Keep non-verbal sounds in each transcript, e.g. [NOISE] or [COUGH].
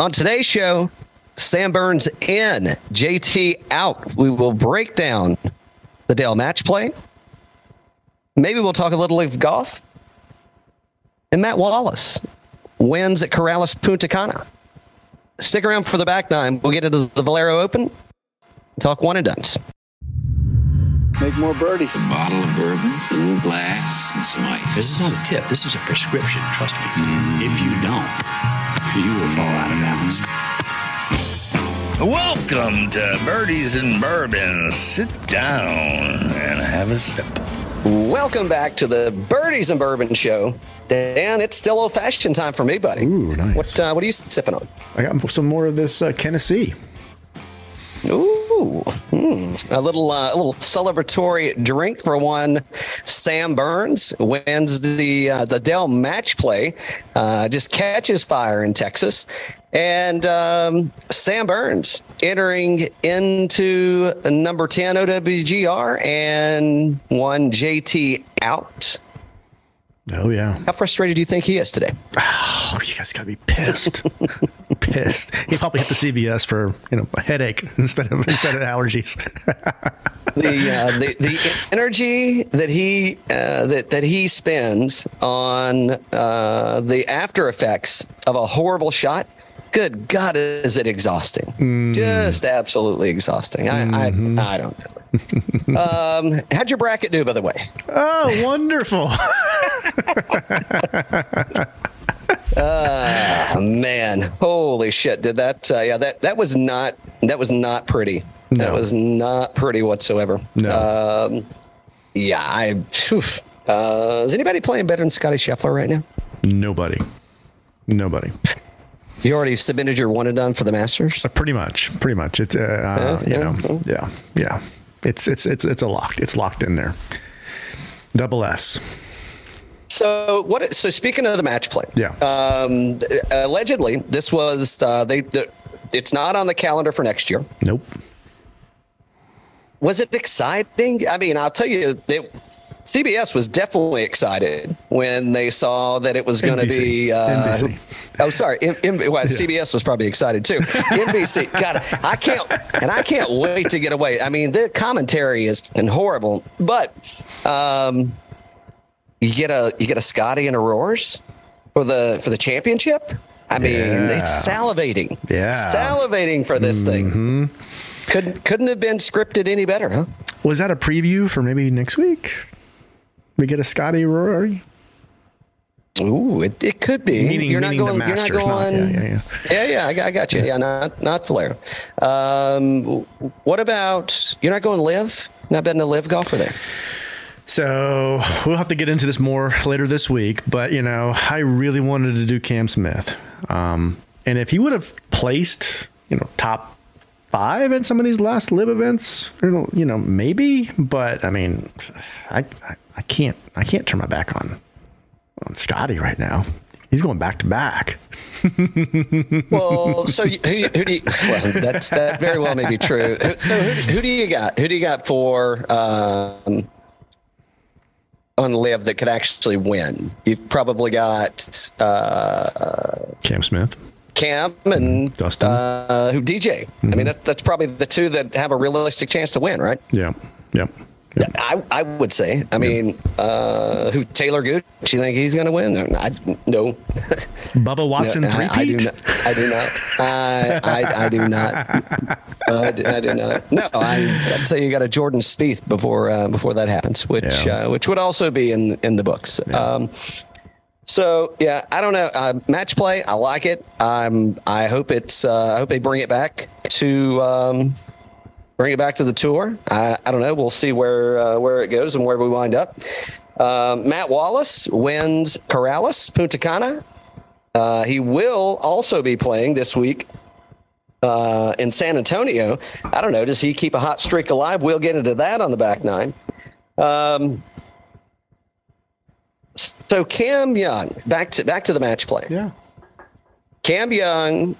On today's show, Sam Burns in, JT out. We will break down the Dell match play. Maybe we'll talk a little of golf. And Matt Wallace wins at Corales Puntacana. Stick around for the back nine. We'll get into the Valero Open. Talk one and done. Make more birdies. A bottle of bourbon, a little glass, and some ice. This is not a tip. This is a prescription. Trust me. Mm. If you don't, you will fall out of. Welcome to Birdies and Bourbon. Sit down and have a sip. Welcome back to the Birdies and Bourbon Show. Dan, it's still old fashioned time for me, buddy. Ooh, nice. What, uh, what are you sipping on? I got some more of this uh, Tennessee. Ooh, hmm. a little uh, a little celebratory drink for one. Sam Burns wins the uh, the Dell match play. Uh, just catches fire in Texas, and um, Sam Burns entering into number ten OWGR and one JT out. Oh yeah. How frustrated do you think he is today? [SIGHS] Oh, you guys gotta be pissed. [LAUGHS] pissed. He probably hit the CVS for you know a headache [LAUGHS] instead of instead of allergies. [LAUGHS] the, uh, the the energy that he uh, that that he spends on uh, the after effects of a horrible shot. Good God, is it exhausting? Just absolutely exhausting. I I, I don't know. um, how'd your bracket do, by the way? oh, wonderful. [LAUGHS] Oh, man, holy shit! Did that? Uh, yeah, that that was not that was not pretty. That was not pretty whatsoever. No. Um, yeah, I. phew. Uh, is anybody playing better than Scottie Scheffler right now? Nobody. Nobody. You already submitted your one and done for the Masters. Pretty much. Pretty much. It's uh, uh, you yeah, know. Yeah. Yeah. It's it's it's it's a lock. It's locked in there. Double S. So what? So speaking of the match play, Yeah. Um, allegedly, this was uh, they. The, it's not on the calendar for next year. Nope. Was it exciting? I mean, I'll tell you, they, CBS was definitely excited when they saw that it was going to be. Uh, NBC. Oh, sorry. M- M- well, CBS was probably excited too. NBC. God, I can't, and I can't wait to get away. I mean, the commentary is horrible, but um, you get a you get a Scottie and a Roars for the for the championship. I mean, Yeah. it's salivating. Yeah. salivating for this Mm-hmm. thing. Couldn't couldn't have been scripted any better, huh? Was that a preview for maybe next week? We get a Scottie Rory. Ooh, it, it could be. Meaning- you're not meaning the going. You're not Masters, not- going. yeah, yeah, yeah, yeah, I, got- I got you. Yeah, not not Valero. Um, what about you're not going live? Not betting a live golfer there. So we'll have to get into this more later this week. But you know, I really wanted to do Cam Smith, um, and if he would have placed, you know, top five in some of these last live events, you know, you know, maybe. But I mean, I, I I can't I can't turn my back on on Scottie right now. He's going back to back. [LAUGHS] Well, so who, who do you? Well, that's that very well may be true. So who, who do you got? Who do you got for um, on live that could actually win? You've probably got uh, Cam Smith. Cam and Dustin. Uh, who DJ? I mean, that, that's probably the two that have a realistic chance to win, right? Yeah. Yep. I, I would say. I mean, uh, who Taylor Gooch? Do you think he's going to win? I no. [LAUGHS] Bubba Watson I, I do not. I do not. I, I, I do not. I do, I do not. No, I, I'd say you got a Jordan Spieth before uh, before that happens, which Yeah. uh, which would also be in in the books. Um, so yeah, I don't know. Uh, match play, I like it. Um, I hope it's. Uh, I hope they bring it back to. Um, bring it back to the tour. I, I don't know. We'll see where uh, where it goes and where we wind up. Um, Matt Wallace wins Corales Puntacana. Uh, he will also be playing this week uh, in San Antonio. I don't know. Does he keep a hot streak alive? We'll get into that on the back nine. Um, so Cam Young, back to back to the match play. Yeah. Cam Young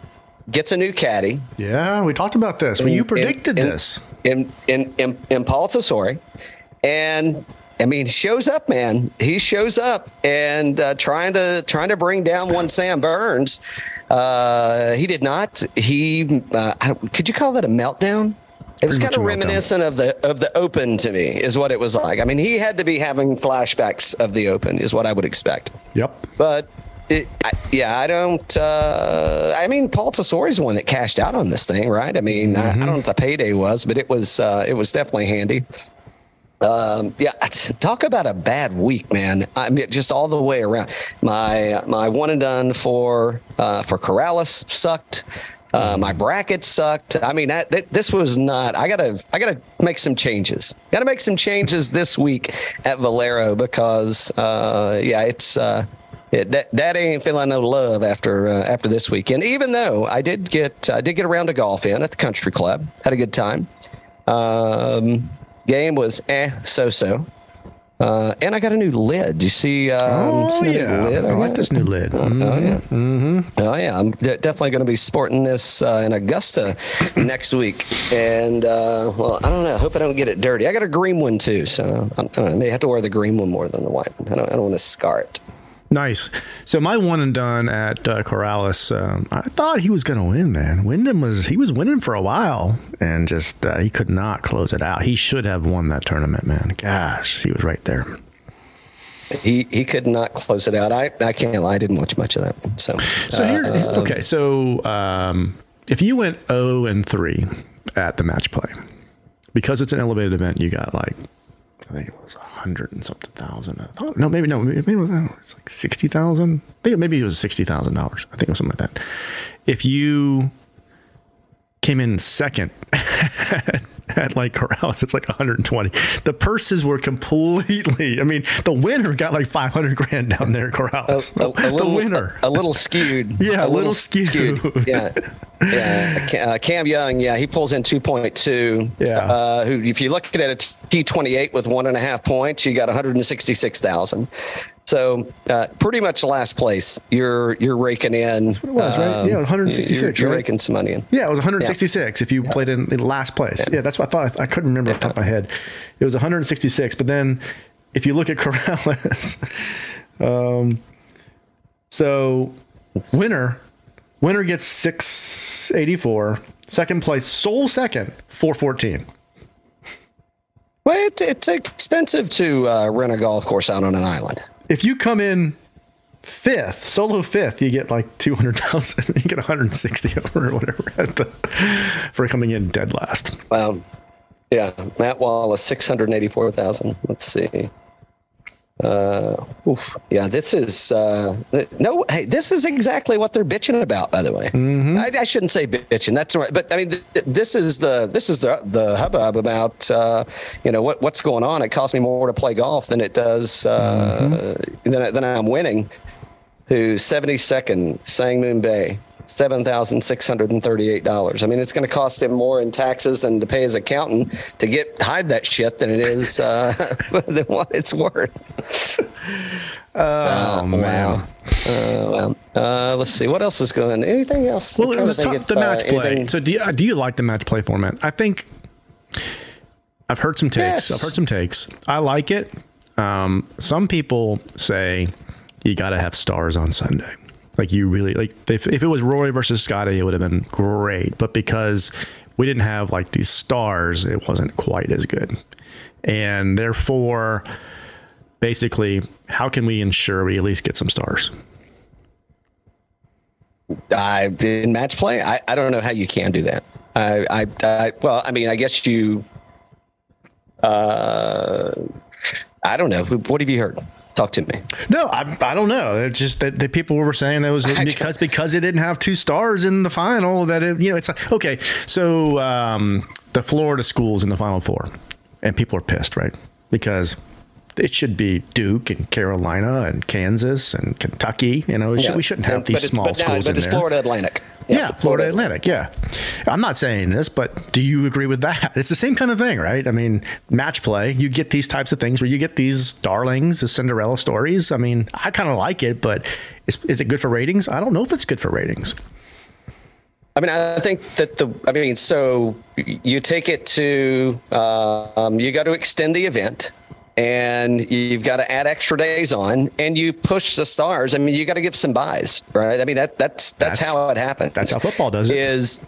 gets a new caddy. Yeah. We talked about this. Well, you predicted in- this. in in in, in Paul Tesori, and I mean, shows up, man. He shows up and uh, trying to trying to bring down one Sam Burns. Uh, he did not. He uh, I could you call that a meltdown? It was Pretty kind of meltdown. reminiscent of the of the Open to me, is what it was like. I mean, he had to be having flashbacks of the Open, is what I would expect. Yep. But it, I, yeah, I don't. Uh, I mean, Paul Tesori's one that cashed out on this thing, right? I mean, I, I don't know what the payday was, but it was uh, it was definitely handy. Um, yeah, talk about a bad week, man. I mean, just all the way around. My my one and done for uh, for Corales sucked. Uh, my bracket sucked. I mean, that, that this was not. I gotta I gotta make some changes. Got to make some changes this week at Valero because uh, yeah, it's. Uh, it, that, that ain't feeling no love after uh, after this weekend. Even though I did get I did get around to golf in at the country club, had a good time. Um, game was eh so so, uh, and I got a new lid. You see? Um, Oh yeah, lid I like this new lid. Mm-hmm. Oh yeah, mm-hmm. oh yeah. I'm de- definitely going to be sporting this uh, in Augusta [COUGHS] next week, and uh, well, I don't know. I hope I don't get it dirty. I got a green one too, so I, don't know, I may have to wear the green one more than the white one. I don't, I don't want to scar it. Nice. So my one and done at uh, Corales, um, I thought he was going to win, man. Wyndham was he was winning for a while, and just uh, he could not close it out. He should have won that tournament, man. Gosh, he was right there. He he could not close it out. I, I can't lie. I didn't watch much of that. one. So So here, okay. So um, if you went zero and three at the match play, because it's an elevated event, you got like I think it was a hundred and something thousand. I thought, no, maybe no, maybe it was, know, it's like sixty thousand. I think maybe it was sixty thousand dollars. I think it was something like that. If you came in second at [LAUGHS] [LAUGHS] at like Corales, it's like 120. The purses were completely. I mean, the winner got like 500 grand down there, Corales. A, a, a [LAUGHS] the little, winner, a, little skewed. [LAUGHS] Yeah, a, little, little skewed. skewed. Yeah, yeah. Uh, Cam Young, yeah, he pulls in 2.2. Yeah. Uh, who, if you look at a T28 with one and a half points, you got 166,000. So uh, pretty much last place. You're you're raking in. That's what it was, right? Yeah, 166, You're, you're right? raking some money in. Yeah, it was 166 if you played in, in last place. Yeah. that's what I thought. I couldn't remember off the top of my head. It was 166. But then if you look at [LAUGHS] Corales, um, so winner, winner gets 684. Second place, sole second, 414. Well, it, it's expensive to uh, rent a golf course out on an island. If you come in fifth, solo fifth, you get like 200,000. [LAUGHS] You get 160 over or whatever at the, for coming in dead last. Wow. Yeah, Matt Wallace, six hundred eighty-four thousand. Let's see. Uh, oof. Yeah, this is uh, no. Hey, this is exactly what they're bitching about. By the way, I, I shouldn't say bitching. That's right. But I mean, th- th- this is the this is the the hubbub about uh, you know what what's going on. It costs me more to play golf than it does uh, than I- than I'm winning. Who's seventy second, Sang Moon Bae. Seven thousand six hundred and thirty-eight dollars. I mean, it's going to cost him more in taxes than to pay his accountant to get hide that shit than it is uh, [LAUGHS] than what it's worth. [LAUGHS] Oh, man. Wow. Uh, well, uh, let's see what else is going. Anything else? Well, it was to think tough, if, the uh, match play. anything- So do you, do you like the match play format? I think I've heard some takes. Yes. I've heard some takes. I like it. Um, some people say you got to have stars on Sunday. Like you really like if, if it was Rory versus Scottie, it would have been great. But because we didn't have like these stars, it wasn't quite as good. And therefore, basically, how can we ensure we at least get some stars? I in match play. I, I don't know how you can do that. I, I, I well, I mean, I guess you. Uh, I don't know. What have you heard? Talk to me. No, I, I don't know. It's just that the people were saying that was because because it didn't have two stars in the final. That it, you know, it's like okay, so um, the Florida schools in the final four, and people are pissed, right? Because it should be Duke and Carolina and Kansas and Kentucky. You know, Yeah. we shouldn't have these small but now- schools but in it's there. Florida Atlantic. Yeah, Florida Atlantic. Yeah. I'm not saying this, but do you agree with that? [LAUGHS] It's the same kind of thing, right? I mean, match play, you get these types of things where you get these darlings, the Cinderella stories. I mean, I kind of like it, but is, is it good for ratings? I don't know if it's good for ratings. I mean, I think that the, I mean, so you take it to, um, you got to extend the event and you've got to add extra days on, and you push the stars. I mean, you got to give some buys, right? I mean, that that's that's, That's- how it happens. that's how football does it. Is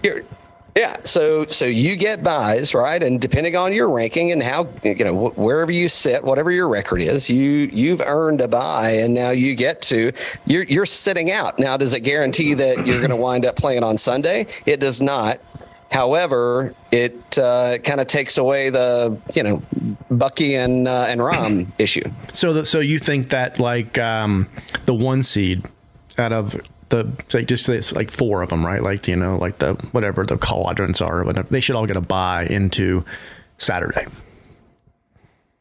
yeah, so so you get buys, right? And depending on your ranking and how you know wh- wherever you sit, whatever your record is, you you've earned a buy, and now you get to you're you're sitting out. Now, does it guarantee that you're going to wind up playing on Sunday? It does not. However, it uh, kind of takes away the you know Bucky and uh, and Rahm [CLEARS THROAT] issue. So, the, so you think that like um, the one seed out of the like just it's like four of them, right? Like you know, like the whatever the quadrants are, whatever, they should all get a buy into Saturday.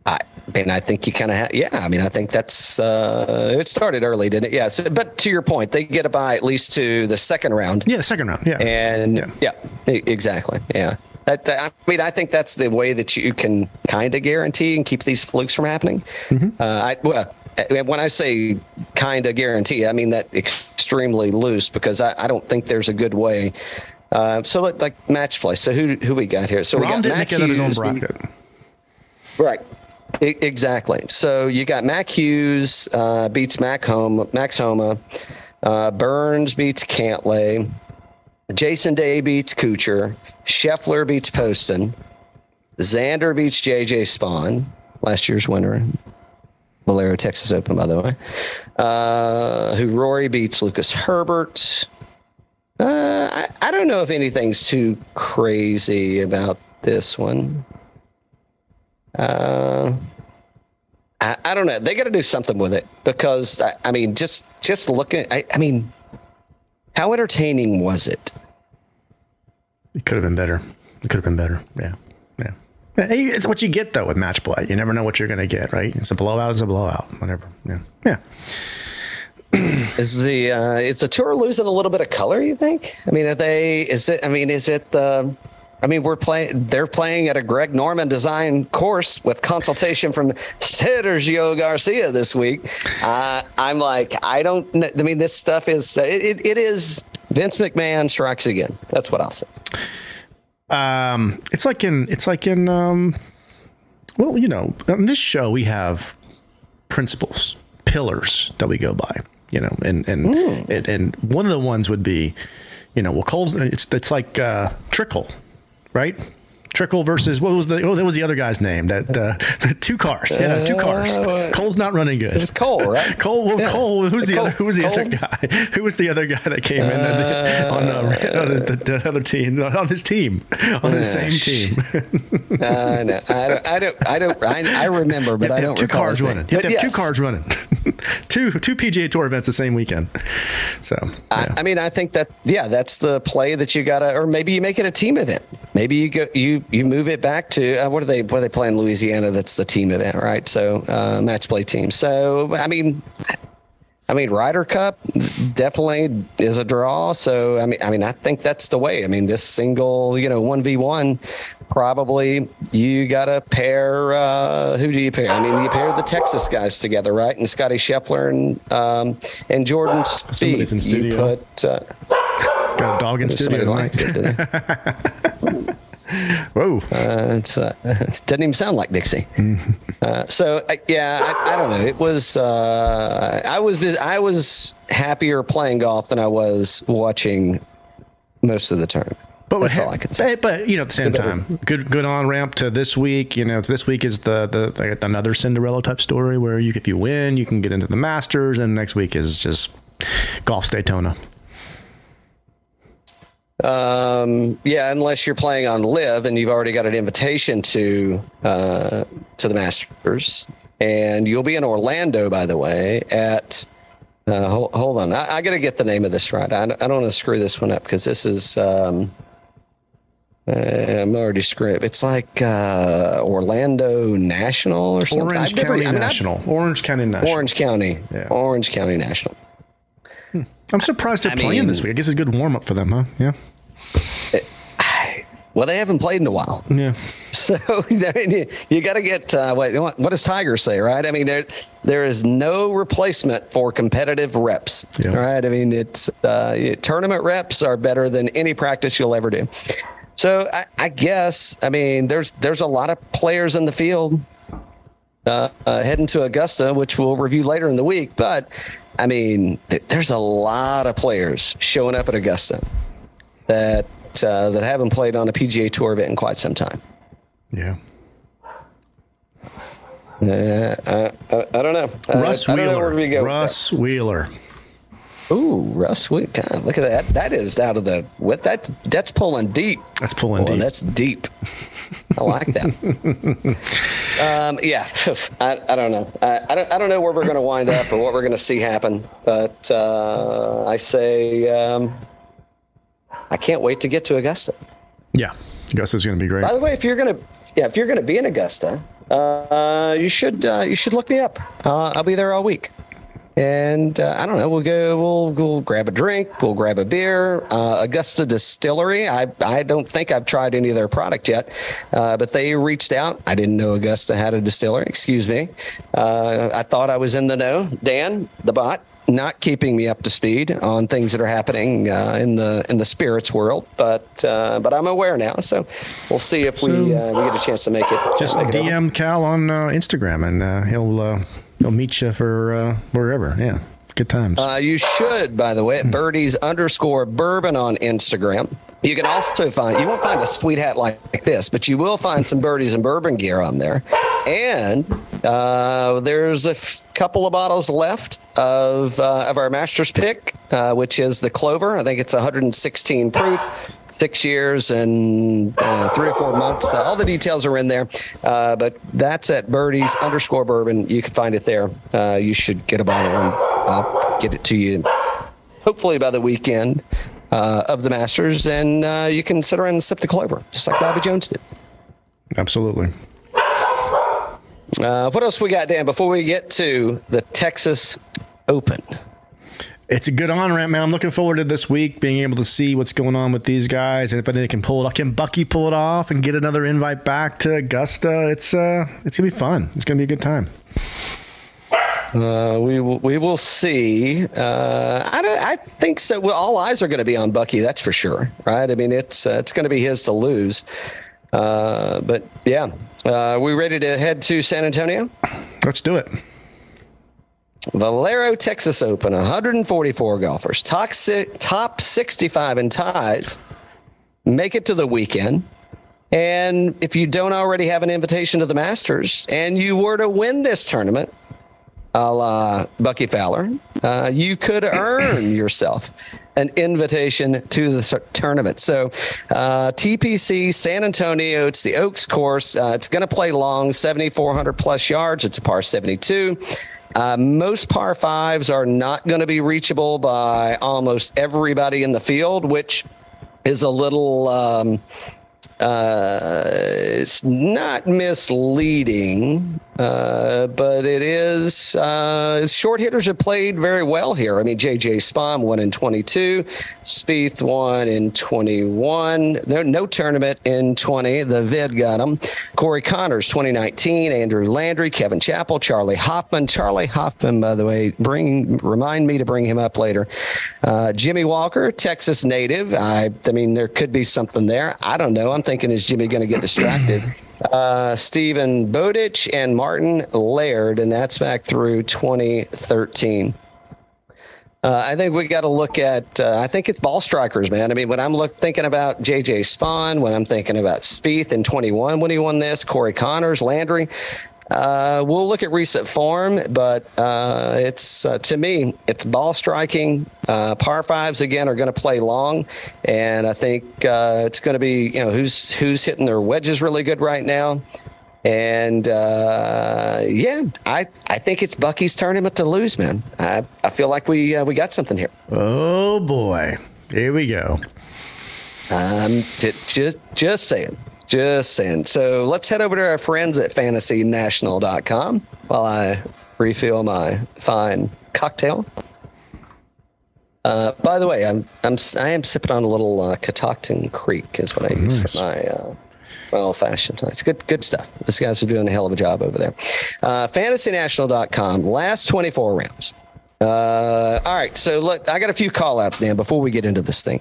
I mean, I think you kind of have, yeah. I mean, I think that's uh, it started early, didn't it? Yeah. So, but to your point, they get a buy at least to the second round. Yeah, second round. Yeah, And Yeah. yeah, exactly. Yeah. That, I mean, I think that's the way that you can kind of guarantee and keep these flukes from happening. Uh, I, well, when I say kind of guarantee, I mean that extremely loose because I, I don't think there's a good way. Uh, so like, like match play. So who who we got here? So we got didn't make it his own Hughes. bracket. Right. Exactly. So you got Mac Hughes uh, beats Mac Max Homa. Uh, Burns beats Cantlay. Jason Day beats Kuchar. Scheffler beats Poston. Xander beats JJ Spaun, last year's winner. Valero Texas Open, by the way. Uh, who Rory beats Lucas Herbert. Uh, I, I don't know if anything's too crazy about this one. Uh, I, I don't know. They got to do something with it because I, I mean, just just looking. I, I mean, how entertaining was it? It could have been better. It could have been better. Yeah, yeah. It's what you get though with match play. You never know what you're going to get, right? It's a blowout. It's a blowout. Whatever. Yeah, yeah. [CLEARS THROAT] Is the uh, is the tour losing a little bit of color? You think? I mean, are they? Is it? I mean, is it the? I mean, we're playing. They're playing at a Greg Norman design course with consultation from Sergio Garcia this week. Uh, I'm like, I don't. I mean, this stuff is. It, it, it is. Vince McMahon strikes again. That's what I'll say. um, it's like in it's like in um, well, you know, on this show we have principles, pillars that we go by, you know, and and and, and one of the ones would be, you know, well, Cole's it's it's like uh, trickle, right? Trickle versus what was the oh that was the other guy's name that uh, [LAUGHS] two cars yeah two cars Cole's not running good It's Cole, right? [LAUGHS] Cole, well, Yeah. Cole, who's the Cole- other, who was the other guy? [LAUGHS] Who was the other guy that came in on, uh, on the, the other team on his team on the same team? Uh, no, I don't. I don't. I don't. I, I remember, but I don't two recall cars running. You have to have yes. two cars running. two two PGA Tour events the same weekend. So I, yeah. I mean, I think that yeah, that's the play that you gotta, or maybe you make it a team event. Maybe you go, you you move it back to uh, what are they? What are they playing? Louisiana. That's the team event, right? So uh, match play team. So I mean, I mean, Ryder Cup definitely is a draw. So I mean, I mean, I think that's the way. I mean, this single, you know, one v one, probably you got to pair. Uh, who do you pair? I mean, you pair the Texas guys together, right? And Scottie Scheffler and um, and Jordan in You put. Uh, got a dog in studio likes it. [LAUGHS] Whoa. Uh, it's, uh, it [LAUGHS] doesn't even sound like Dixie. [LAUGHS] Uh, so uh, yeah, I, I don't know. It was uh, I was I was happier playing golf than I was watching most of the tournament. But that's all I can say. But, you know, at the same time, good good on ramp to this week. You know, this week is the the like another Cinderella type story where you if you win, you can get into the Masters, and next week is just golf Daytona. Um, yeah, unless you're playing on live and you've already got an invitation to uh, to the Masters, and you'll be in Orlando, by the way. At uh, hold, hold on, I, I got to get the name of this right. I, I don't want to screw this one up because this is. Um, uh, I'm already screwed. It's like uh, Orlando National or something. Orange never- County I mean, I've- National. Orange County National. Orange County. Yeah. Orange County National. I'm surprised they're I playing mean- this week. I guess it's a good warm up for them, huh? Yeah. [SIGHS] Well, they haven't played in a while. Yeah. [LAUGHS] So [LAUGHS] you got to get uh, what, what what does Tiger say, right? I mean, there there is no replacement for competitive reps, Yeah. right? I mean, it's uh, tournament reps are better than any practice you'll ever do. So I, I guess I mean there's there's a lot of players in the field. uh, uh, heading to Augusta, which we'll review later in the week. But I mean, th- there's a lot of players showing up at Augusta that uh, that haven't played on a PGA Tour event in quite some time. Yeah. Uh, I, I, I don't know. Russ I, know Wheeler. where we go. Russ Wheeler. Ooh, Russ Wheeler. God, look at that. That is out of the with that. That's pulling deep. That's pulling Boy, deep. That's deep. I like that. [LAUGHS] um, yeah, [LAUGHS] I, I don't know. I, I don't I don't know where we're going to wind up or what we're going to see happen. But uh, I say um, I can't wait to get to Augusta. Yeah. Augusta's going to be great. By the way, if you're gonna, yeah, if you're gonna be in Augusta, uh, you should uh, you should look me up. Uh, I'll be there all week, and uh, I don't know. We'll go. We'll we'll grab a drink. We'll grab a beer. Uh, Augusta Distillery. I I don't think I've tried any of their product yet, uh, but they reached out. I didn't know Augusta had a distillery. Excuse me. Uh, I thought I was in the know. Dan, the bot not keeping me up to speed on things that are happening uh, in the in the spirits world, but uh, but I'm aware now. So we'll see if we uh, we get a chance to make it. Just make it. DM Cal on uh, Instagram, and uh, he'll uh, he'll meet you for uh, wherever. Yeah, good times. Uh, you should, by the way, at birdies underscore bourbon on Instagram. You can also find, you won't find a sweet hat like, like this, but you will find some birdies and bourbon gear on there. And uh, there's a f- couple of bottles left of, uh, of our master's pick, uh, which is the Clover. I think it's 116 proof. Six years and uh, three or four months. Uh, all the details are in there, uh, but that's at birdies underscore bourbon. You can find it there. Uh, you should get a bottle and I'll get it to you hopefully by the weekend uh, of the Masters, and uh, you can sit around and sip the clover, just like Bobby Jones did. Absolutely. Uh, what else we got, Dan? Before we get to the Texas Open, It's a good on ramp, man. I'm looking forward to this week being able to see what's going on with these guys, and if they can pull it off, can Bucky pull it off and get another invite back to Augusta? It's uh, it's gonna be fun. It's gonna be a good time. uh, we will, we will see. Uh, I don't, I think so. Well, all eyes are going to be on Bucky. That's for sure, right? I mean, it's uh, it's going to be his to lose. Uh, but yeah, uh, we ready to head to San Antonio? Let's do it. Valero Texas Open, 144 golfers, top, si- top 65 in ties, make it to the weekend. And if you don't already have an invitation to the Masters and you were to win this tournament, a la Bucky Fowler, uh, you could earn [CLEARS THROAT] yourself an invitation to the tournament. So, uh, TPC San Antonio, it's the Oaks course. Uh, it's going to play long, 7,400 plus yards. It's a par 72. Uh, most par fives are not going to be reachable by almost everybody in the field, which is a little. Um, uh, it's not misleading, uh, but it is. Uh, short hitters have played very well here. I mean, J.J. Spaun won in 22, Spieth won in 21. There no tournament in 20. The vid got him. Corey Conners 2019, Andrew Landry, Kevin Chappell, Charley Hoffman. Charley Hoffman, by the way, bring remind me to bring him up later. Uh, Jimmy Walker, Texas native. I, I mean, there could be something there. I don't know. I'm thinking, is Jimmy going to get distracted? [CLEARS THROAT] Uh, Steven Bowditch and Martin Laird, and that's back through 2013. Uh, I think we got to look at. Uh, I think it's ball strikers, man. I mean, when I'm look, thinking about JJ Spaun, when I'm thinking about Spieth in 21 when he won this, Corey Conners, Landry. Uh, we'll look at recent form, but uh, it's uh, to me, it's ball striking. Uh, par fives again are going to play long, and I think uh, it's going to be you know who's who's hitting their wedges really good right now. And uh, yeah, I, I think it's Bucky's tournament to lose, man. I, I feel like we uh, we got something here. Oh boy, here we go. Um, j- just just saying, just saying. So let's head over to our friends at FantasyNational.com while I refill my fine cocktail. Uh, by the way, I'm I'm I am sipping on a little uh, Catoctin Creek is what I use Nice. for my uh, my old fashioned tonight. It's good good stuff. These guys are doing a hell of a job over there. Uh, FantasyNational.com. Last 24 rounds. Uh, all right, so look, I got a few call outs, Dan, before we get into this thing.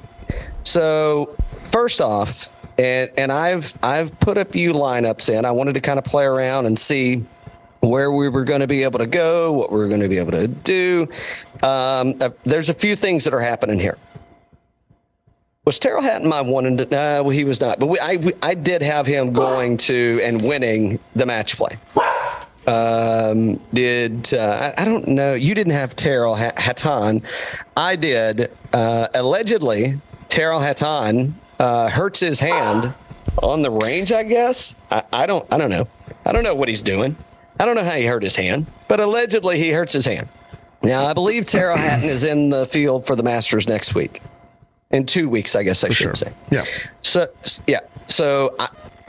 So first off, and and I've I've put a few lineups in. I wanted to kind of play around and see where we were going to be able to go, what we were going to be able to do. Um, uh, there's a few things that are happening here. Was Tyrrell Hatton my one and uh, well, he was not, but we, I we, I did have him going to and winning the match play. Um, did uh, I, I don't know? You didn't have Tyrrell Hatton. I did. Uh, allegedly, Tyrrell Hatton uh, hurts his hand on the range. I guess I, I don't. I don't know. I don't know what he's doing. I don't know how he hurt his hand, but allegedly he hurts his hand. Now I believe Tyrrell Hatton is in the field for the Masters next week. In two weeks, I guess I should sure. say. Yeah. So yeah. So I,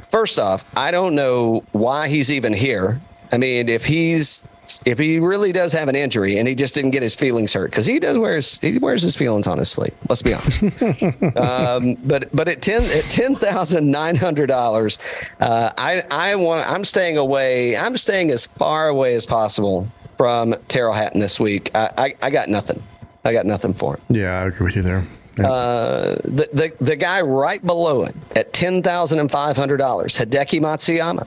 first off, I don't know why he's even here. I mean, if he's if he really does have an injury and he just didn't get his feelings hurt because he does wears he wears his feelings on his sleeve. Let's be honest. [LAUGHS] um, but but at ten at ten thousand nine hundred dollars, uh, I I want I'm staying away. I'm staying as far away as possible from Tyrrell Hatton this week. I, I, I got nothing. I got nothing for him. Yeah, I agree with you there. Yeah. Uh, the, the the guy right below it at ten thousand and five hundred dollars, Hideki Matsuyama,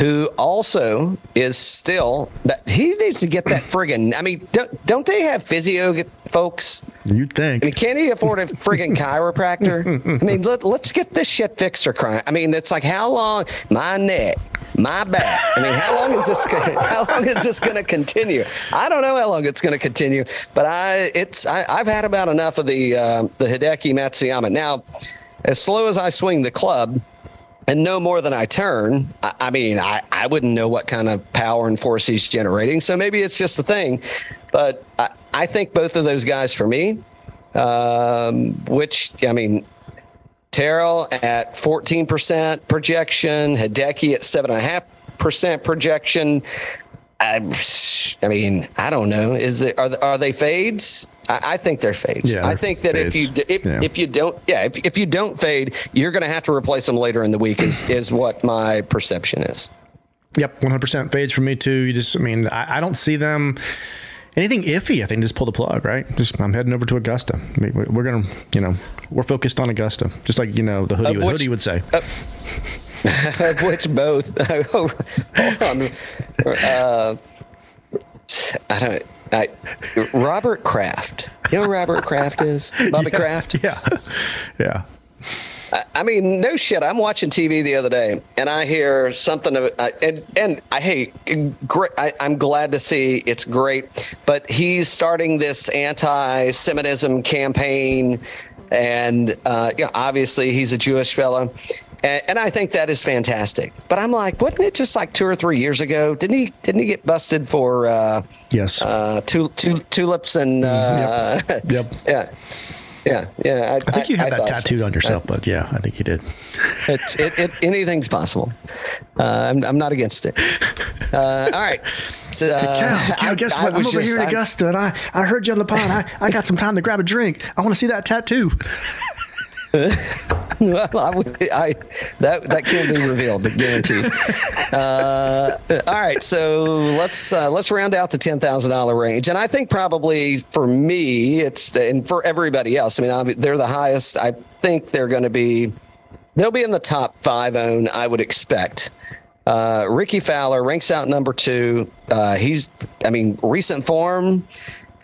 who also is still that he needs to get that friggin' I mean, don't don't they have physio folks? You'd think. I mean, can he afford a friggin' chiropractor? I mean, let, let's get this shit fixed or crying. I mean, it's like how long? My neck, my back. I mean, how long is this? Gonna, [LAUGHS] how long is this going to continue? I don't know how long it's going to continue, but I it's I, I've had about enough of the uh, the Hideki Matsuyama. Now, as slow as I swing the club. And no more than I turn. I, I mean, I, I wouldn't know what kind of power and force he's generating. So maybe it's just a thing. But I, I think both of those guys for me, um, which, I mean, Tyrrell at 14% projection, Hideki at 7.5% projection. I, I mean, I don't know. Is it are are they fades? I, I think they're fades. Yeah, I think that if you if, Yeah. if you don't yeah if, if you don't fade, you're going to have to replace them later in the week. Is is what my perception is. Yep, 100% fades for me too. You just, I mean, I, I don't see them anything iffy. I think just pull the plug, right? Just I'm heading over to Augusta. I mean, we- we're gonna, you know, we're focused on Augusta, just like you know the hoodie, which- hoodie would say. [LAUGHS] of which both. [LAUGHS] hold on. Uh, I don't. I, Robert Kraft. You know who Robert Kraft is? [LAUGHS] Bobby Kraft. yeah, yeah. I mean, no shit. I'm watching TV the other day, and I hear something of uh, and and I hate. Great. I, I'm glad to see it's great, but he's starting this anti-Semitism campaign, and uh, yeah, obviously he's a Jewish fellow. And, and I think that is fantastic. But I'm like, wasn't it just like two or three years ago? Didn't he? Didn't he get busted for uh, Yes. uh, tul- tul- tulips and uh, [LAUGHS] Yep. [LAUGHS] yeah, yeah, yeah. I think you had that thought so. tattooed on yourself, but yeah, I think you did. [LAUGHS] It's it, it anything's possible. Uh, I'm I'm not against it. Uh, all right. So, uh, Cal, Cal, I- guess I what? I'm over just- here in I- Augusta, and I, I heard you on the pod. I, I got some time to grab a drink. I want to see that tattoo. [LAUGHS] well, I, I- that that can be revealed, guaranteed. Uh, all right, so let's uh, let's round out the ten thousand dollar range, and I think probably for me, it's and for everybody else. I mean, obvi- they're the highest. I think they're going to be they'll be in the top five own. I would expect. Uh, Rickie Fowler ranks out number two. Uh, he's, I mean, recent form.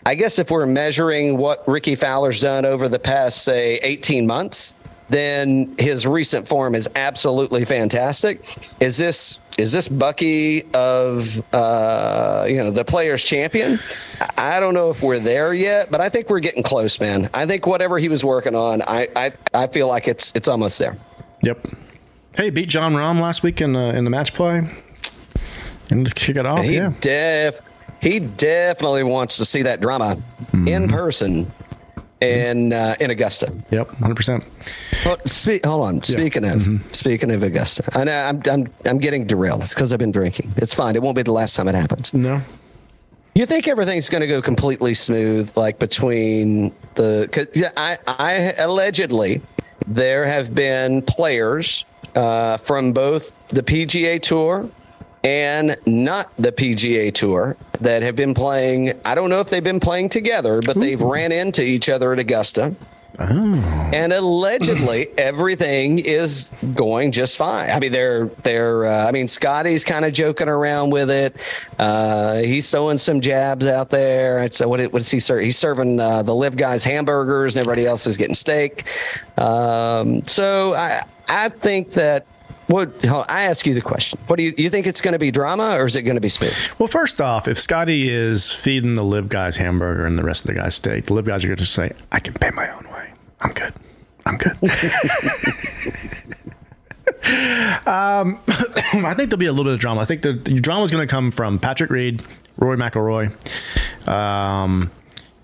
I guess if we're measuring what Rickie Fowler's done over the past, say, 18 months, then his recent form is absolutely fantastic. Is this is this Bucky of uh, you know the Players Champion? I don't know if we're there yet, but I think we're getting close, man. I think whatever he was working on, I I, I feel like it's it's almost there. Yep. Hey, beat Jon Rahm last week in the in the match play, and to kick it off. he yeah. def he definitely wants to see that drama Mm-hmm. in person in uh, in Augusta. Yep. 100. percent Well, spe- hold on. Speaking of Mm-hmm. speaking of Augusta, I know I'm I'm I'm getting derailed. It's because I've been drinking. It's fine. It won't be the last time it happens. No. You think everything's going to go completely smooth, like between the? Cause, yeah, I, I allegedly there have been players uh, from both the PGA Tour and not the PGA Tour that have been playing. I don't know if they've been playing together, but they've ran into each other at Augusta. And allegedly, [CLEARS THROAT] everything is going just fine. I mean, they're they're. Uh, I mean, Scottie's kind of joking around with it. Uh, he's throwing some jabs out there. And so what? What is he serving? He's serving uh, the live guys hamburgers, and everybody else is getting steak. Um, so I I think that. What I ask you the question? What do you you think it's going to be drama or is it going to be smooth? Well, first off, if Scottie is feeding the live guys hamburger and the rest of the guys steak, the live guys are going to say, "I can pay my own way. I'm good. I'm good." [LAUGHS] um, [COUGHS] I think there'll be a little bit of drama. I think the, the drama is going to come from Patrick Reed, Rory McIlroy, um,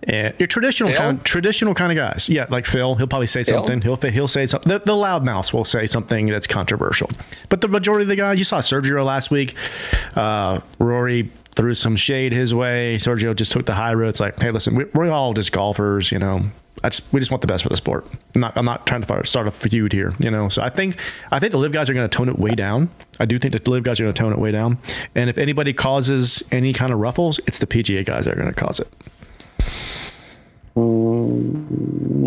and your traditional Phil? kind, traditional kind of guys. Yeah, like Phil. He'll probably say something. He'll he'll say something. The, the loudmouths will say something that's controversial. But the majority of the guys, you saw Sergio last week. Uh, Rory threw some shade his way. Sergio just took the high road. It's like, hey, listen, we, we're all just golfers, you know. I just, we just want the best for the sport. I'm not, I'm not trying to start a feud here, you know. So I think, I think the live guys are going to tone it way down. I do think the live guys are going to tone it way down. And if anybody causes any kind of ruffles, it's the PGA guys that are going to cause it.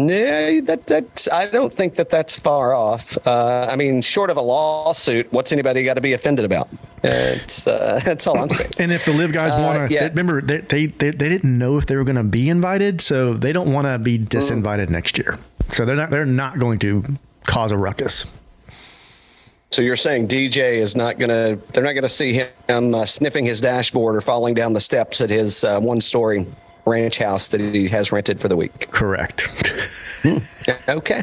Yeah, that that I don't think that that's far off. Uh, I mean, short of a lawsuit, what's anybody got to be offended about? It's uh, [LAUGHS] that's all I'm saying. And if the live guys Uh, want to, yeah. remember they, they they they didn't know if they were going to be invited, so they don't want to be disinvited next year. So they're not they're not going to cause a ruckus. So you're saying DJ is not going to? They're not going to see him uh, sniffing his dashboard or falling down the steps at his uh, one-story ranch house that he has rented for the week. Correct. [LAUGHS] Okay.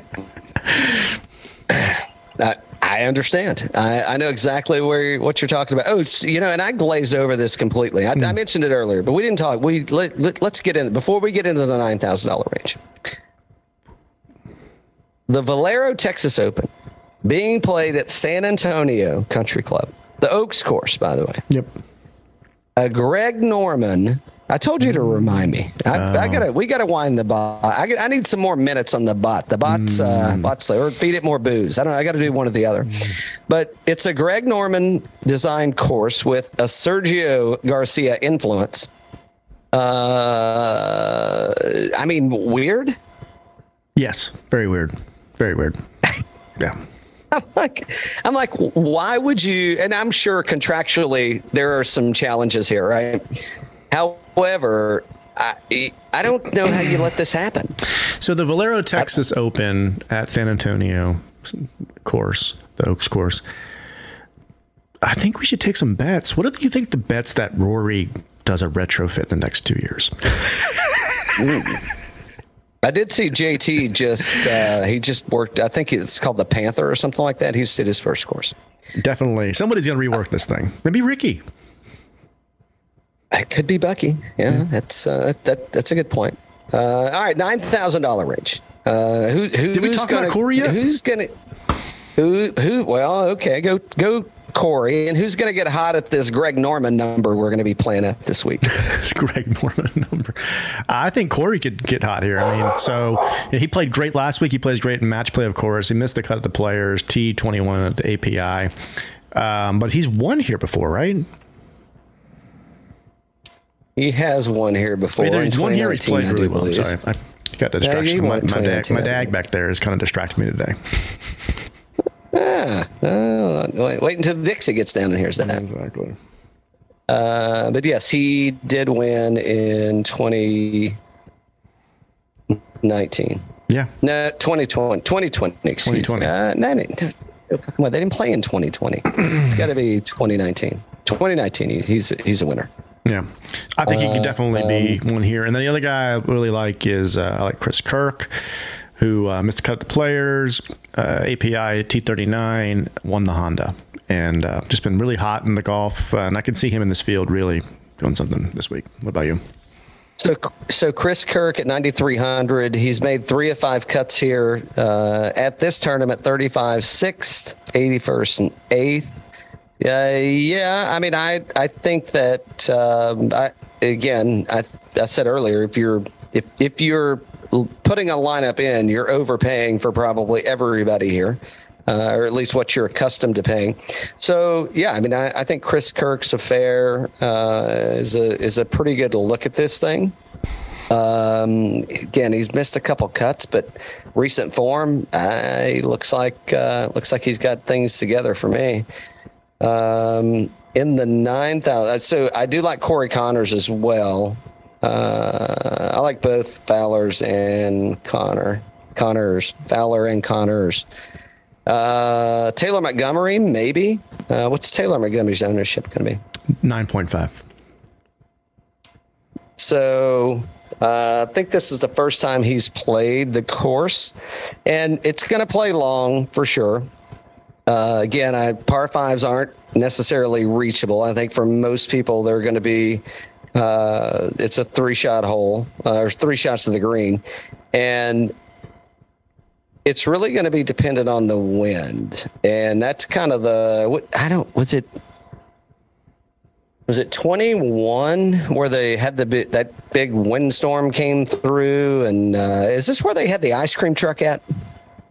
[CLEARS THROAT] I, I understand. I, I know exactly where what you're talking about. Oh, you know, and I glazed over this completely. I, I mentioned it earlier, but we didn't talk. We let, let, let's get in before we get into the nine thousand dollar range. The Valero Texas Open being played at San Antonio Country Club, the Oaks course, by the way. Yep. Uh, Greg Norman. I told you to remind me. I, I gotta. We gotta wind the bot. I, I need some more minutes on the bot. The bot's uh, bot's or feed it more booze. I don't. know. I got to do one or the other. But it's a Greg Norman designed course with a Sergio Garcia influence. Uh, I mean, weird. Yes. Very weird. Very weird. [LAUGHS] Yeah. I'm like, I'm like, why would you? And I'm sure contractually there are some challenges here, right? However, I, I don't know how you let this happen. So the Valero Texas Open at San Antonio course, the Oaks course. I think we should take some bets. What do you think the bets that Rory does a retrofit in the next two years? [LAUGHS] I did see JT just uh, he just worked. I think it's called the Panther or something like that. He's did his first course. Definitely. Somebody's going to rework this thing. Maybe Rickie. It could be Bucky. Yeah, that's uh, that that's a good point. Uh, all right, nine thousand dollar range. Uh, who who Did we who's talk gonna, Corey yet? Who's gonna who who? Well, okay, go go Corey, and who's gonna get hot at this Greg Norman number we're gonna be playing at this week? [LAUGHS] It's Greg Norman number. I think Corey could get hot here. I mean, so yeah, he played great last week. He plays great in match play, of course. He missed the cut at the players, T21 at the API. Um, but he's won here before, right? He has one here before. Either he's won here he's played I really do well. I'm believe. sorry. I got distraction. won my, my, dag, 2019, my dag back there is kind of distracting me today. Ah, uh, wait, wait until Dixie gets down and hears that. Exactly. Uh, but yes, he did win in 2019. Yeah. No, 2020. 2020, excuse 2020. me. Uh, no, no, well, they didn't play in 2020. it's got to be 2019. 2019, he- he's, he's a winner. Yeah, I think he Uh, could definitely be um, one here. And then the other guy I really like is uh, I like Chris Kirk, who uh, missed cut the players. Uh, API T39 won the Honda, and uh, just been really hot in the golf. Uh, and I can see him in this field really doing something this week. What about you? So, so Chris Kirk at 9,300. He's made three of five cuts here uh, at this tournament 35, 6th, 81st, and 8th. Uh, yeah, I mean, I I think that um, I again, I I said earlier, if you're if if you're putting a lineup in, you're overpaying for probably everybody here. Uh, or at least what you're accustomed to paying. So yeah, I mean, I, I think Chris Kirk's affair uh, is a is a pretty good look at this thing. Um, again, he's missed a couple cuts, but recent form, uh, he looks like uh, looks like he's got things together for me. Um, in the nine thousand, so I do like Corey Conners as well. Uh, I like both Fowler's and Connor. Conners, Fowler and Conners. Uh, Taylor Montgomery, maybe. Uh, what's Taylor Montgomery's ownership going to be? Nine point five. So uh, I think this is the first time he's played the course, and it's going to play long for sure. Uh, again, I, par fives aren't necessarily reachable. I think for most people, they're going to be. Uh, it's a three shot hole. Uh, there's three shots to the green, and it's really going to be dependent on the wind, and that's kind of the. What, I don't. Was it? Was it 21 where they had the bi- that big windstorm came through? And uh, is this where they had the ice cream truck at?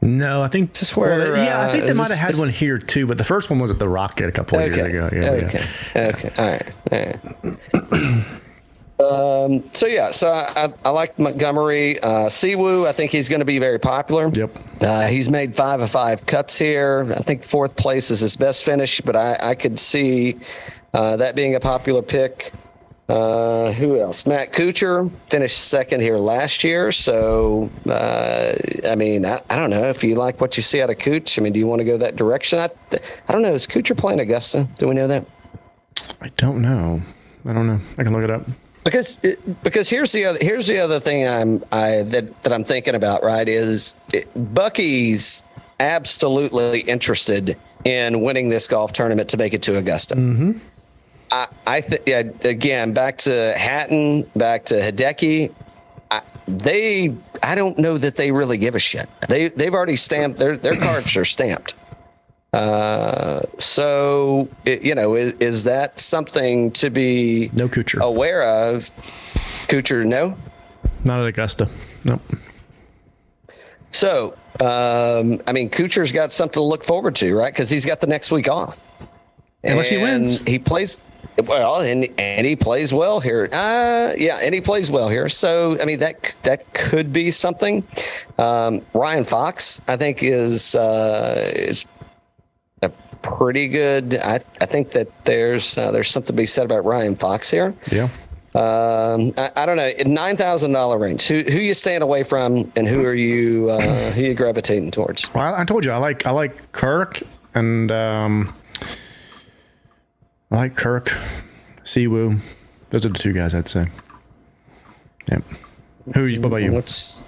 No, I think This where, yeah, I uh, think they might have had this- one here too, but the first one was at the Rocket a couple of years ago. Yeah, okay. yeah. Okay. All right. All right. um, so yeah, so I, I, I like Montgomery. Uh, Siwoo, I think he's going to be very popular. Yep. Uh, he's made five of five cuts here. I think fourth place is his best finish, but I, I could see uh, that being a popular pick. Uh, who else? Matt Kuchar finished second here last year. So, uh, I mean, I, I don't know if you like what you see out of Cooch. I mean, do you want to go that direction? I, I don't know. Is Kuchar playing Augusta? Do we know that? I don't know. I don't know. I can look it up. Because because here's the other here's the other thing I'm I that that I'm thinking about right is it, Bucky's absolutely interested in winning this golf tournament to make it to Augusta. Mm-hmm. I I think yeah, again back to Hatton back to Hideki. I, they I don't know that they really give a shit. They they've already stamped their their cards are stamped. Uh, so it, you know, is, is that something to be No Kuchar. aware of? Kuchar, no. Not at Augusta. Nope. So, um, I mean, Kuchar's got something to look forward to, right? Because he's got the next week off. Unless he wins. He plays well, and and he plays well here. Uh, yeah, and he plays well here. So, I mean, that that could be something. Um, Ryan Fox, I think, is uh, is a pretty good. I I think that there's uh, there's something to be said about Ryan Fox here. Yeah. Um, I, I don't know. Nine thousand dollar range, who who you staying away from, and who are you uh, who you gravitating towards? Well, I, I told you I like I like Kirk and um, I like Kirk, Siwoo. Those are the two guys I'd say. Yep. Who? What about you? What's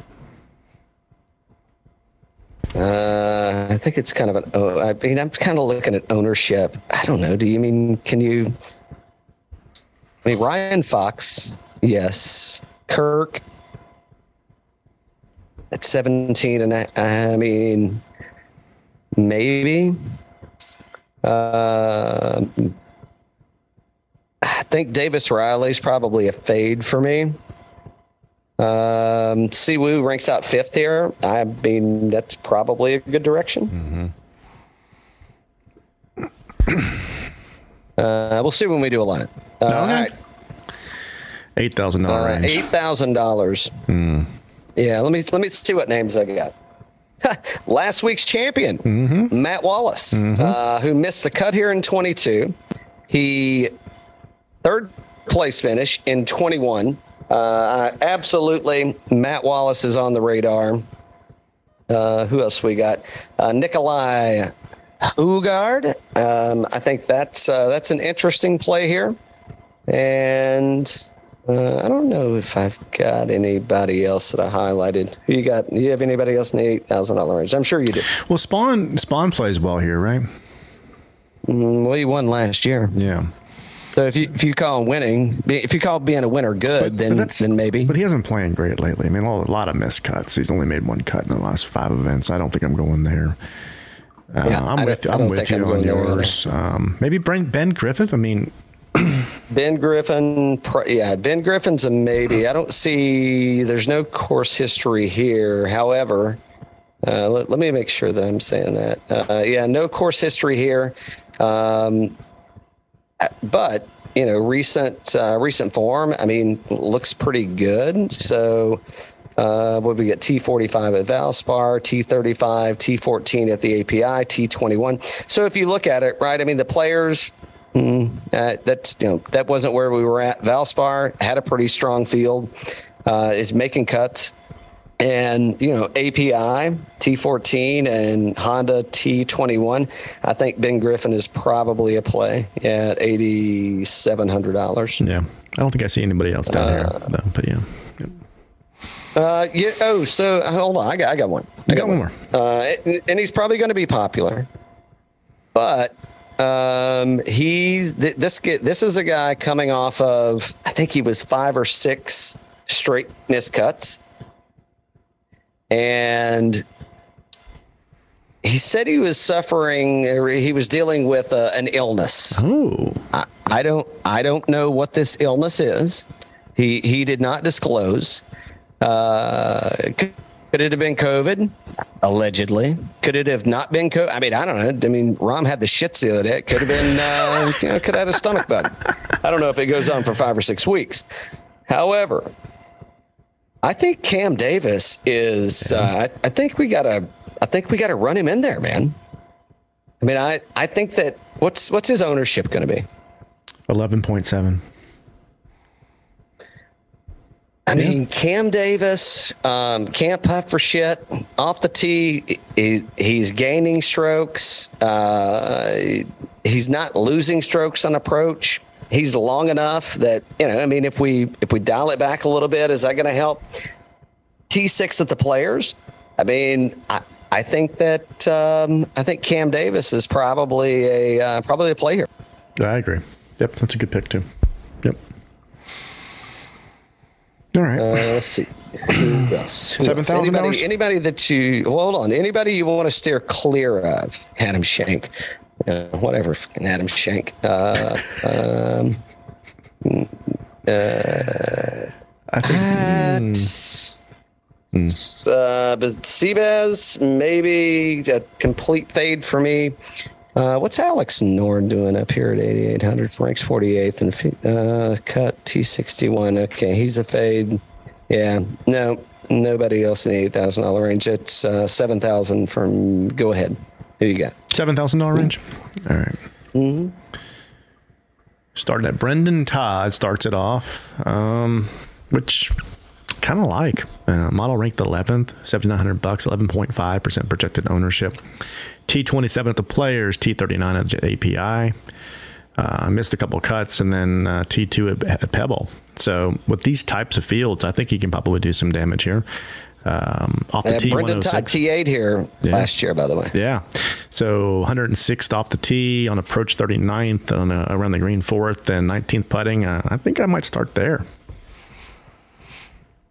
uh, I think it's kind of an. Oh, I mean, I'm kind of looking at ownership. I don't know. Do you mean? Can you? I mean, Ryan Fox, yes. Kirk at 17, and I, I mean, maybe. Uh, I think Davis Riley's probably a fade for me. Um, Siwoo ranks out fifth here. I mean, that's probably a good direction. Mm-hmm. [CLEARS THROAT] Uh, we'll see when we do a line. Uh, all right. Eight thousand dollar Uh, Eight thousand dollars. Yeah, let me let me see what names I got. [LAUGHS] Last week's champion, Matt Wallace, uh, who missed the cut here in 22. He third place finish in 21. Uh, absolutely, Matt Wallace is on the radar. Uh, who else we got? Uh, Nicolai Højgaard. Um, I think that's uh, that's an interesting play here, and uh, I don't know if I've got anybody else that I highlighted. Who you got? You have anybody else in the eight thousand dollar range? I'm sure you do. Well, Spaun Spaun plays well here, right? Mm, Well, you won last year, Yeah. So if you if you call him winning, if you call being a winner good, then that's- then maybe. But he hasn't been playing great lately. I mean, a lot of missed cuts. He's only made one cut in the last five events. I don't think I'm going there. Uh, Yeah, I'm with I'm with you I'm on yours. Um, maybe Ben Griffith. I mean, [CLEARS THROAT] Ben Griffin, yeah, Ben Griffin's a maybe. I don't see. There's no course history here. However, uh, let, let me make sure that I'm saying that. Uh, yeah, no course history here. Um, but you know, recent uh, recent form, I mean, looks pretty good. So, uh, what we get? T45 at Valspar, T35, T14 at the API, T21. So if you look at it, right, I mean, the players. Mm, uh, that's you know that wasn't where we were at. Valspar had a pretty strong field, uh, is making cuts, and you know API T14 and Honda T21. I think Ben Griffin is probably a play at eighty seven hundred dollars. Yeah. I don't think I see anybody else down here. No, but yeah. Uh, yeah. Oh, so hold on. I got I got one. I I got one more. Uh, and, he's probably going to be popular, but um, he's th- this get this is a guy coming off of I think he was five or six straight miscuts, and he said he was suffering. He was dealing with uh, an illness. Oh. I, I don't I don't know what this illness is. He he did not disclose. Uh, could, could it have been COVID? Allegedly. Could it have not been COVID? I mean, I don't know. I mean, Rahm had the shits the other day. It could have been, uh, you know, could have had a stomach bug. I don't know if it goes on for five or six weeks. However, I think Cam Davis is. Uh, I, I think we gotta. I think we gotta run him in there, man. I mean, I I think that what's what's his ownership going to be? 11.7. I mean, Cam Davis um, can't putt for shit off the tee. He, he's gaining strokes. Uh, he's not losing strokes on approach. He's long enough that you know. I mean, if we if we dial it back a little bit, is that going to help? T six at the players. I mean, I, I think that um, I think Cam Davis is probably a uh, probably a play here. I agree. Yep. That's a good pick, too. Yep. All right. Uh, let's see. Who else? Who $7,000? Anybody, anybody that you well, hold on. Anybody you want to steer clear of? Adam Schenk. Uh, whatever, fucking Adam Schenk. Uh, um, I think. uh, but Seabass, maybe a complete fade for me. Uh, what's Alex Noren doing up here at 8,800? Frank's 48th and uh, cut T61. Okay, he's a fade. Yeah, no, nobody else in the $8,000 range. It's uh, 7,000 from go ahead. Who you got? $7,000 range? All right. Mm-hmm. Starting at Brendon Todd starts it off, um, which kind of like uh, model ranked 11th, 7,900 bucks, 11.5% projected ownership. T27 at the players, T39 at the API. Uh, missed a couple cuts and then uh, T2 at, at Pebble. So with these types of fields, I think he can probably do some damage here. Um, off the Uh, Brendon Todd T106. T8 here Yeah. last year, by the way. Yeah. So 106th off the tee on approach 39th on uh, around the green fourth and 19th putting. Uh, I think I might start there.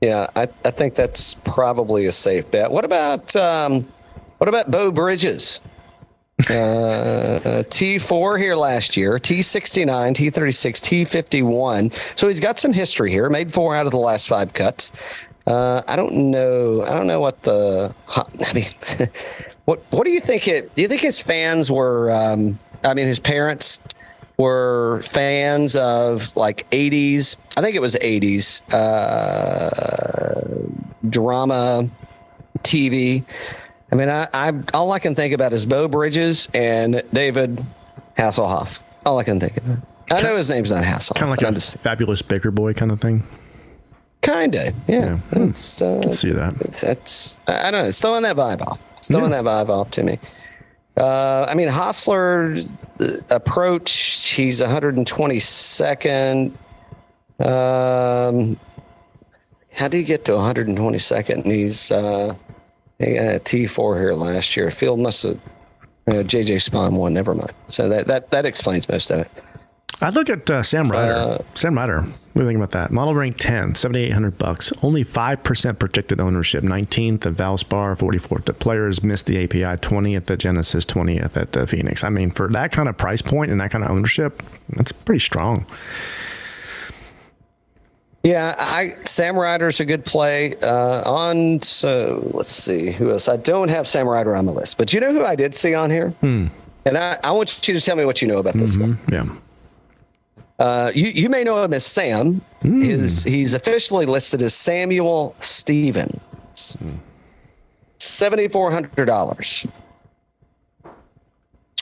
Yeah, I, I think that's probably a safe bet. What about um, what about Bo Bridges? [LAUGHS] Uh, T4 here last year, T69, T36, T51. So he's got some history here. Made four out of the last five cuts. Uh, I don't know. I don't know what the. I mean, [LAUGHS] what what do you think? It do you think his fans were? Um, I mean, his parents were fans of like 80s. I think it was 80s uh, drama TV. I mean, I, I all I can think about is Beau Bridges and David Hasselhoff. All I can think of. I know his name's not Hasselhoff. Kind of like a just fabulous Baker boy kind of thing. Kinda, yeah. Yeah. It's, uh, see that. It's I I don't know. It's throwing that vibe off. It's throwing that vibe off to me. Uh, I mean, Hossler uh, approach. He's 122nd. Um, how did he get to 122nd? And he's uh, he got a T4 here last year. Field must have. Uh, JJ Spaun won. Never mind. So that that that explains most of it. I look at uh, Sam Ryder. Uh, Sam Ryder. What do you think about that? Model rank 10, 7,800 bucks. Only 5% projected ownership. 19th at Valspar, 44th at Players. Missed the API, 20th at Genesis, 20th at uh, Phoenix. I mean, for that kind of price point and that kind of ownership, that's pretty strong. Yeah, I Sam Ryder's a good play. Uh, on so let's see who else. I don't have Sam Ryder on the list, but you know who I did see on here, and I, I want you to tell me what you know about this one. Yeah. Uh, you you may know him as Sam. His he's officially listed as Samuel Stevens. Seventy four hundred dollars.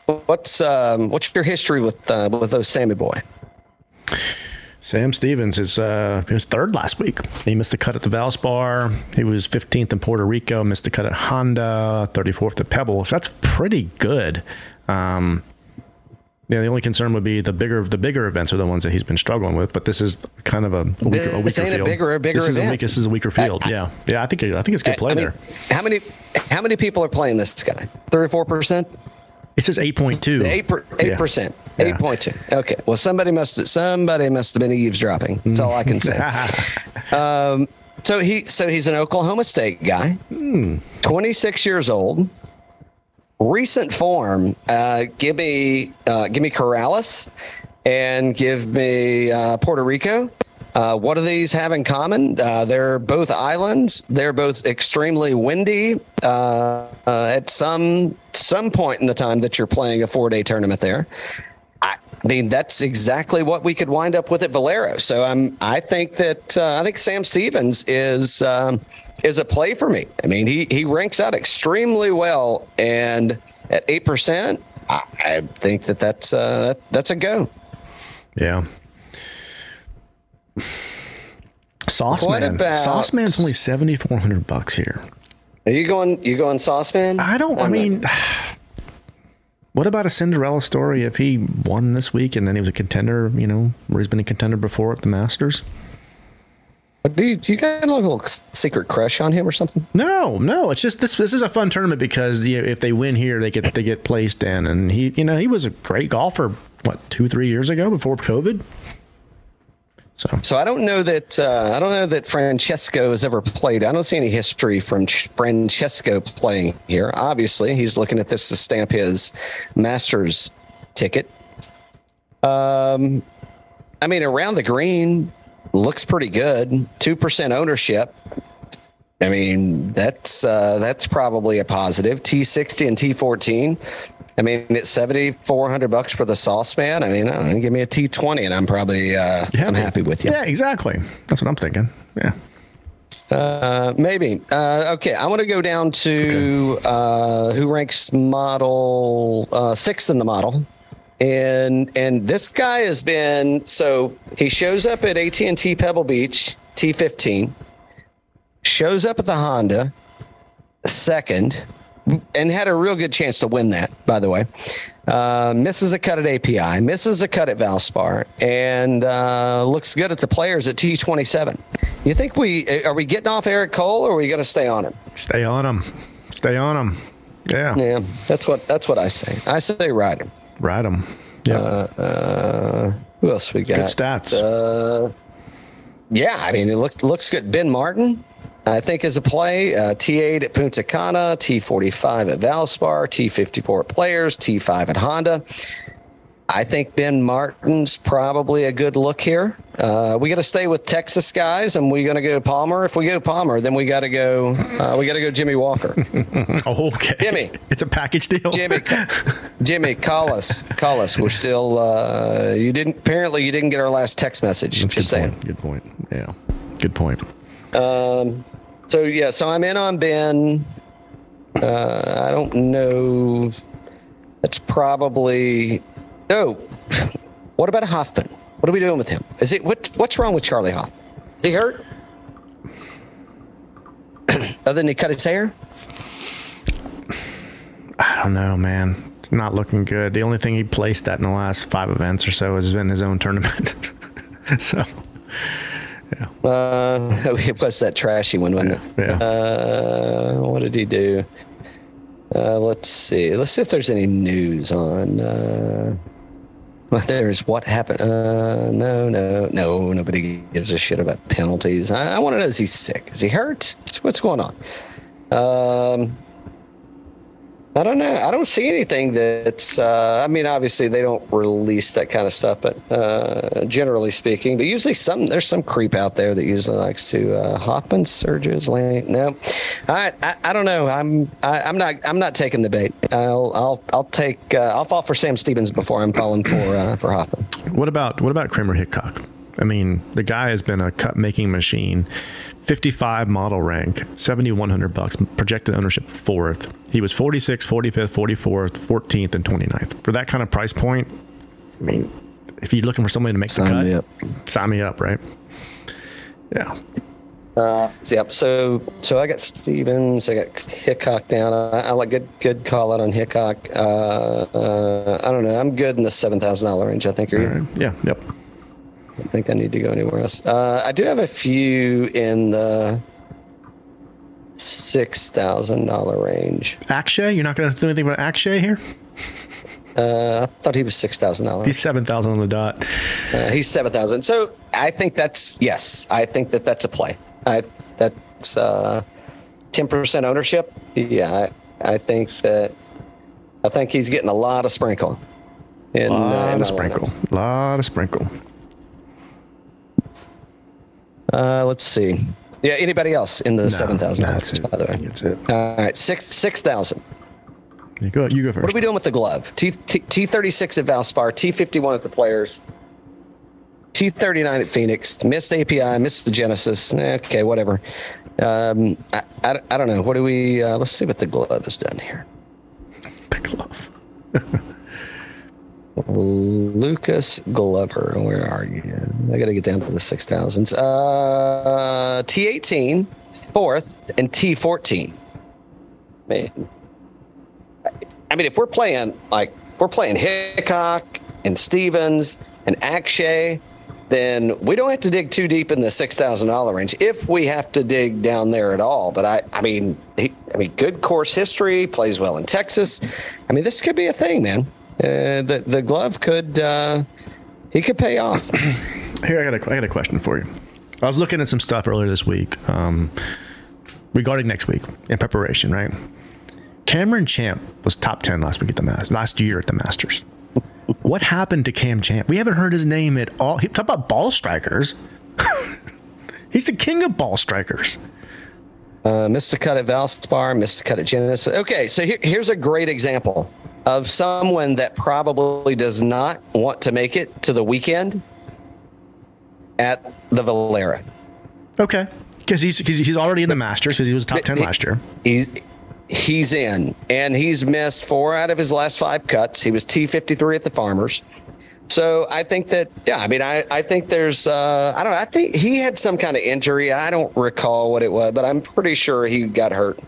What's um, what's your history with uh, with those Sammy boy? Sam Stevens is uh, he was third last week. He missed the cut at the Valspar. He was 15th in Puerto Rico. Missed the cut at Honda. 34th at Pebble. So that's pretty good. Um, yeah, the only concern would be the bigger the bigger events are the ones that he's been struggling with. But this is kind of a, a weaker, a weaker ain't a field. bigger- a bigger this is a weak, this is a weaker field. yeah, yeah. I think I think it's good play I mean, there. how many how many people are playing this guy? Thirty four percent. It says 8.2. Eight eight percent. Yeah. Eight point two. Okay. Well, somebody must somebody must have been eavesdropping. That's all I can say. [LAUGHS] um, so he so he's an Oklahoma State guy, twenty six years old. Recent form. Uh, give me uh, give me Corales, and give me uh, Puerto Rico. Uh, what do these have in common? Uh, they're both islands. They're both extremely windy. Uh, uh, at some some point in the time that you're playing a four day tournament there, I mean that's exactly what we could wind up with at Valero. So I'm I think that uh, I think Sam Stevens is um, is a play for me. I mean he he ranks out extremely well, and at eight percent, I, I think that that's uh, that's a go. Yeah. Sauceman. about- Sauceman's only 7400 bucks here. Are you going? You going saucepan? I don't. I I'm not- mean, [SIGHS] [SIGHS] what about a Cinderella story if he won this week and then he was a contender? You know, where he's been a contender before at the Masters. Do you, do you got a little secret crush on him or something? No, no. It's just this. This is a fun tournament because you know, if they win here, they get they get placed in, and he, you know, he was a great golfer. What two, three years ago before COVID. So So I don't know that uh, I don't know that Francesco has ever played. I don't see any history from Ch- Francesco playing here. Obviously, he's looking at this to stamp his Masters ticket. Um, I mean, around the green looks pretty good. Two percent ownership. I mean, that's uh, that's probably a positive. T sixty and T fourteen. I mean, it's seventy four hundred bucks for the saucepan. I mean, I know, give me a T twenty, and I'm probably uh, I'm happy with you. Yeah, exactly. That's what I'm thinking. Yeah. Uh, maybe. Uh, okay, I want to go down to uh, who ranks model uh, sixth in the model, and and this guy has been so he shows up at AT and T Pebble Beach T fifteen, shows up at the Honda second, and had a real good chance to win that. By the way, uh, misses a cut at API, misses a cut at Valspar, and uh, looks good at the players at T twenty seven. You think we are we getting off Eric Cole, or are we going to stay on him? Stay on him. Stay on him. Yeah. Yeah, that's what that's what I say. I say ride him. Ride him. Yeah. Uh, who else we got? Good stats. Uh, yeah, I mean it looks looks good. Ben Martin, I think is a play. Uh, T8 at Punta Cana, T45 at Valspar, T54 at Players, T5 at Honda. I think Ben Martin's probably a good look here. Uh, we got to stay with Texas guys, and we're going to go Palmer. If we go Palmer, then we got to go. Uh, we got to go Jimmy Walker. [LAUGHS] okay. Jimmy. It's a package deal. Jimmy, Jimmy, call us. Call us. We're still. Uh, you didn't. Apparently, you didn't get our last text message. That's Just good saying. point. Good point. Yeah. Good point. Um, so yeah, so I'm in on Ben. Uh, I don't know. That's probably. Oh, [LAUGHS] what about Hoffman? What are we doing with him? Is it what? What's wrong with Charley Hoffman? Is he hurt? [CLEARS THROAT] Other than he cut his hair? I don't know, man. It's not looking good. The only thing he placed at in the last five events or so has been his own tournament. [LAUGHS] so, Uh, [LAUGHS] it was that trashy one, wasn't it? Yeah. Uh, what did he do? Uh, let's see. Let's see if there's any news on. Uh, [LAUGHS] well, there's what happened. Uh, no, no, no. Nobody gives a shit about penalties. I, I want to know: is he sick? Is he hurt? What's going on? Um, I don't know. I don't see anything that's. Uh, I mean, obviously they don't release that kind of stuff, but uh, generally speaking, but usually some there's some creep out there that usually likes to uh, hop and surges. Lane. No, I, I I don't know. I'm I, I'm not I'm not taking the bait. I'll I'll I'll take uh, I'll fall for Sam Stevens before I'm falling for uh, for Hoffman. What about what about Kramer Hickok? I mean, the guy has been a cut making machine. 55 model rank, 7100 bucks, projected ownership fourth. He was 46, 45th, 44th, 14th, and 29th. For that kind of price point, I mean, if you're looking for somebody to make Sign the cut, me up. sign me up, right? Yeah. Uh, yep. So so I got Stevens. I got Hickok down. I, I like good good call out on Hickok. Uh, uh, I don't know. I'm good in the seven thousand dollar range. I think. Are you? All right. Yeah. Yep. I don't think I need to go anywhere else. Uh, I do have a few in the six thousand dollar range. Akshay, you're not going to do anything about Akshay here? Uh, I thought he was six thousand dollars. He's 7,000 on the dot. Uh, he's seven thousand. So I think that's yes. I think that that's a play. I that's uh, ten percent ownership. Yeah, I, I think that I think he's getting a lot of sprinkle. In, A lot uh, in of sprinkle. lineup. A lot of sprinkle. Uh, let's see. Yeah, anybody else in the seven thousand? no, that's it. By the way. That's it. All right, six six thousand. You go. You go first. What are we doing with the glove? T T thirty six at Valspar, T fifty one at the Players, T thirty nine at Phoenix, missed API, missed the Genesis. Eh, Okay, whatever. Um, I, I, I don't know. What do we? Uh, let's see what the glove has done here. the glove? [LAUGHS] Lucas Glover, where are you? I got to get down to the six thousands. Uh, T eighteen, fourth, and T fourteen. Man, I mean, if we're playing like we're playing Hickok and Stevens and Akshay, then we don't have to dig too deep in the six thousand dollar range if we have to dig down there at all. But I, I mean, he, I mean, good course history, plays well in Texas. I mean, this could be a thing, man. Uh, the the glove could uh, he could pay off. [CLEARS THROAT] Here, I got, a, I got a question for you. I was looking at some stuff earlier this week um, regarding next week in preparation, right? Cameron Champ was top 10 last week at the Masters, last year at the Masters. what happened to Cam Champ? We haven't heard his name at all. He, talk about ball strikers. [LAUGHS] He's the king of ball strikers. Uh, missed the cut at Valspar, missed the cut at Genesis. Okay, so here, here's a great example of someone that probably does not want to make it to the weekend at the Valero. Okay. Because he's, he's, he's already in the Masters because he was top 10 last year. He's he's in, and he's missed four out of his last five cuts. He was T fifty three at the Farmers. So I think that yeah, I mean I, I think there's uh, I don't know, I think he had some kind of injury. I don't recall what it was, but I'm pretty sure he got hurt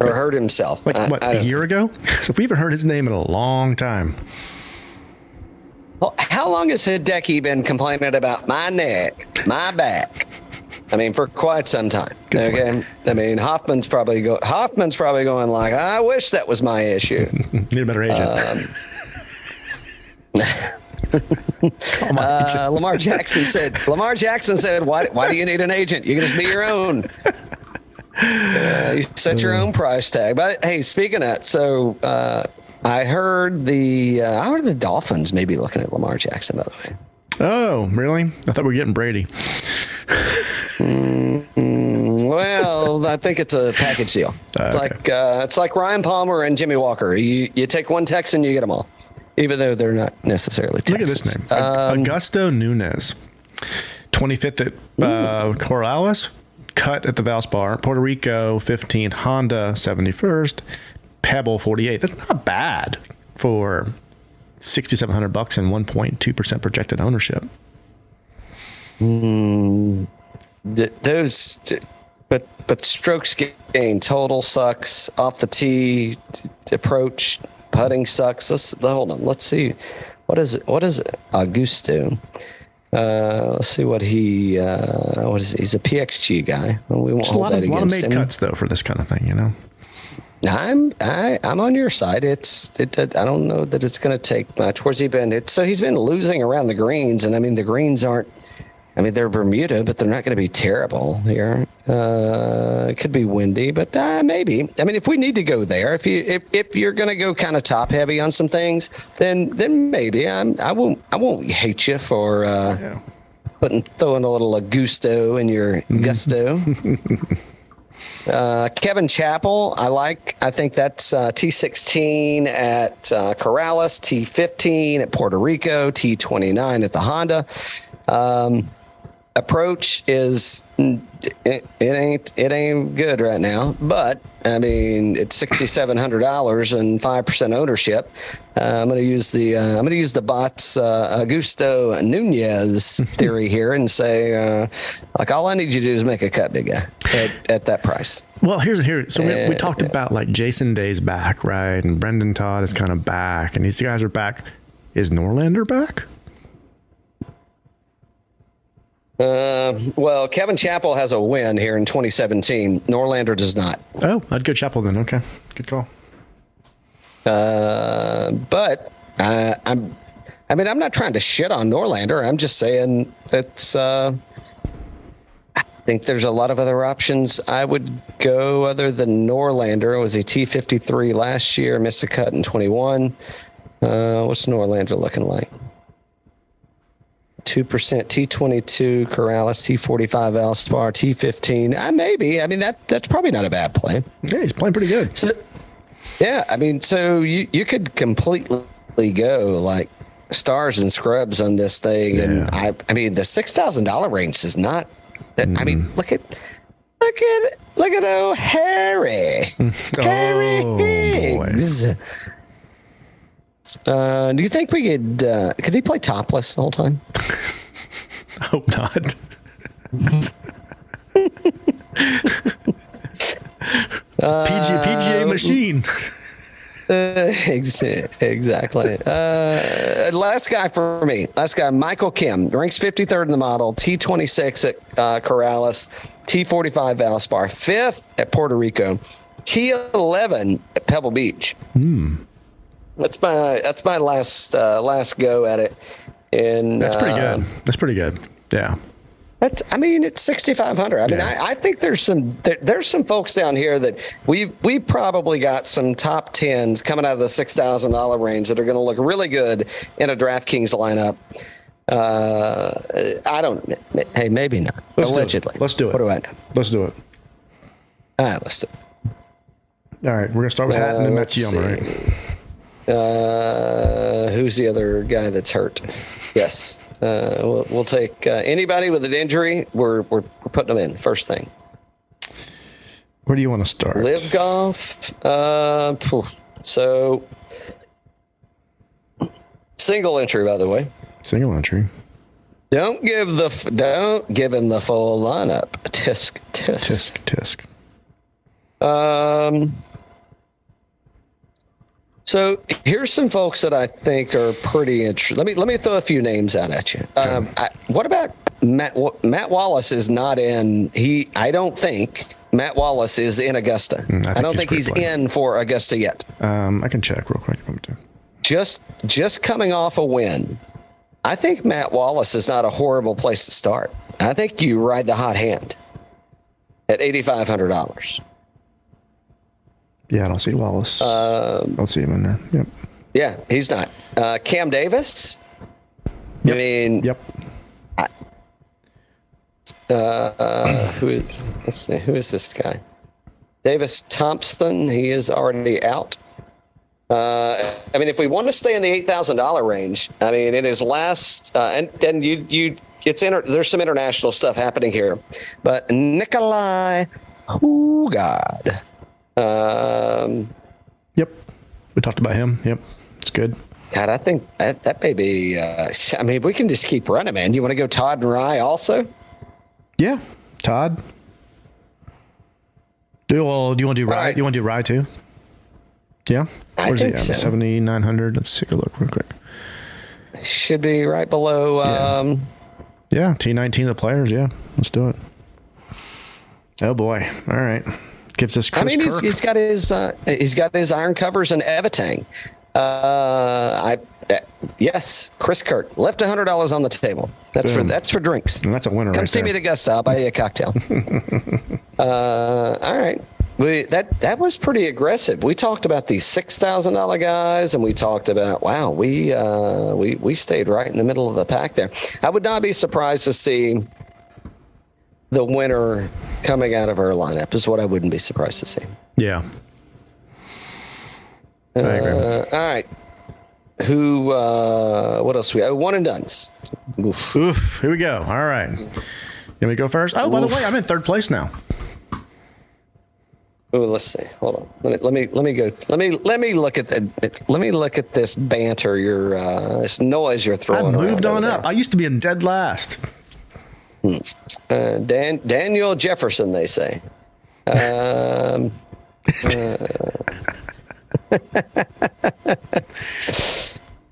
or hurt himself. Like, I- what, I a year ago? [LAUGHS] So we haven't heard his name in a long time. Well, how long has Hideki been complaining about my neck, my back? I mean, for quite some time. Good okay. I mean, Hoffman's probably go. Hoffman's probably going like, I wish that was my issue. [LAUGHS] Need a better agent. [LAUGHS] Come on. Uh, Lamar Jackson said. Lamar Jackson said, "Why? Why do you need an agent? You can just be your own. Uh, you set your own price tag." But hey, speaking of that, so uh, I heard the uh, I heard the Dolphins maybe looking at Lamar Jackson. By the way, Oh, really? I thought we were getting Brady. well, I think it's a package deal. [LAUGHS] It's okay. like uh, it's like Ryan Palmer and Jimmy Walker. You you take one Texan, you get them all, even though they're not necessarily. Look at Texans. this name. Um, Augusto Nunez. 25th at uh, Corales, cut at the Valspar. Puerto Rico, 15th. Honda, 71st. Pebble, 48. That's not bad for 6700 bucks and 1.2% projected ownership. Hmm. D- those, but but strokes gain total sucks. Off the tee, approach putting sucks. Let's hold on. Let's see. What is it? What is it? Augusto. Uh, let's see what he. Uh, what is? He's a PXG guy. Well, we won't Just a lot that of, lot of against made him. cuts, though, for this kind of thing, you know? I'm I, I'm on your side. It's it, I don't know that it's going to take much. Where's he been? It's, so he's been losing around the greens, and I mean the greens aren't. I mean they're Bermuda, but they're not going to be terrible here. Uh, it could be windy, but uh, maybe. I mean, if we need to go there, if you if, if you're going to go kind of top heavy on some things, then then maybe I'm I won't I won't hate you for uh, Yeah. putting throwing a little gusto in your gusto. [LAUGHS] uh, Kevin Chappell, I like. I think that's uh, T16 at uh, Corales, T15 at Puerto Rico, T29 at the Honda. Um, approach is it, it ain't it ain't good right now, but I mean it's sixty seven hundred dollars and five percent ownership. Uh, I'm going to use the uh, I'm going to use the bots uh, Augusto Nunez [LAUGHS] theory here and say uh, like all I need you to do is make a cut, big guy, at, at that price. Well, here's here. So we, we Uh, talked about like Jason Day's back, right? And Brendon Todd is kind of back, and these guys are back. Is Norlander back? Uh, well, Kevin Chappell has a win here in 2017. Norlander does not. Oh, I'd go Chappell then. Okay, good call. Uh, but uh, I'm, I mean, I'm not trying to shit on Norlander. I'm just saying it's. Uh, I think there's a lot of other options I would go other than Norlander. It was a T53 last year, missed a cut in 21. Uh, what's Norlander looking like? Two percent T22 Corales T45 Valspar T15. I uh, maybe. I mean that that's probably not a bad play. Yeah, he's playing pretty good. So, yeah, I mean, so you you could completely go like stars and scrubs on this thing, and I I mean the six thousand dollar range is not. I mean, mm-hmm. look at look at look at oh Harry [LAUGHS] Harry Oh, boy. Uh, do you think we could? Uh, could he play topless the whole time? [LAUGHS] I hope not. [LAUGHS] PGA, PGA machine. [LAUGHS] Uh, exactly. Uh, last guy for me. Last guy, Michael Kim, ranks 53rd in the model, T26 at uh, Corales, T45 Valspar, fifth at Puerto Rico, T11 at Pebble Beach. That's my that's my last uh, last go at it. And That's pretty uh, good. That's pretty good. Yeah. That's, I mean, it's 6,500. I mean, Yeah. I, I think there's some there, there's some folks down here that we we probably got some top tens coming out of the six thousand dollar range that are going to look really good in a DraftKings lineup. Uh, I don't. Hey, maybe not. Let's do it. Allegedly. Let's do it. What do I know? Let's do it. All right, let's do. It. All right, we're gonna start with Hatton Uh, and let's Matsuyama, right? Uh, who's the other guy that's hurt? Yes. Uh, we'll, we'll take uh, anybody with an injury. We're, we're we're putting them in first thing. Where do you want to start? Live golf. Uh, so single entry, by the way. Single entry. Don't give the f- don't give him the full lineup. Tisk tisk. Tisk tisk. Um. So here's some folks that I think are pretty interesting. Let me let me throw a few names out at you. Um, I, what about Matt? Matt Wallace is not in. He I don't think Matt Wallace is in Augusta. Mm, I I, don't he's think he's in for Augusta yet. Um, I can check real quick. if I'm to. just just coming off a win, I think Matt Wallace is not a horrible place to start. I think you ride the hot hand at eighty five hundred dollars. Yeah, I don't see Wallace. Um, I don't see him in there. Yep. Yeah, he's not. Uh, Cam Davis. I mean, Yep. uh, who is let's see, who is this guy? Davis Thompson. He is already out. Uh, I mean, if we want to stay in the eight thousand dollar range, I mean, in his last, uh, and then you you it's inter, there's some international stuff happening here, but Nicolai Højgaard. Um, Yep. We talked about him. Yep. It's good. God, I think that that may be. Uh, I mean, we can just keep running, man. Do you want to go Todd and Rye also? Yeah. Todd. Do well, do you want to do Rye? right. You want to do Rye too? Yeah. I Where's at? so. Seventy nine hundred. Let's take a look real quick. Should be right below. Um, Yeah, T nineteen the players. Yeah, let's do it. Oh boy! All right, gives us I mean, he's, Kirk. he's got his uh, he's got his iron covers and Evatang. Uh, I uh, yes, Chris Kirk left hundred dollars on the table. That's for that's for drinks. And that's a winner Come right see there. me at Augusta. I'll buy you a cocktail. [LAUGHS] uh, all right. We, that that was pretty aggressive. We talked about these six thousand dollar guys, and we talked about wow, we uh, we we stayed right in the middle of the pack there. I would not be surprised to see the winner coming out of our lineup. Is what I wouldn't be surprised to see. Yeah. Uh, all right. Who? Uh, what else we? Oh, one and duns. Oof. Oof, here we go. All right. Can we go first? Oh, by the way, I'm in third place now. Oh, let's see. Hold on. Let me let me let me go. Let me let me look at the. Let me look at this banter. Your uh, this noise you're throwing. I moved on up. I used to be in dead last. there. Uh, Dan Daniel Jefferson, they say. Um, uh,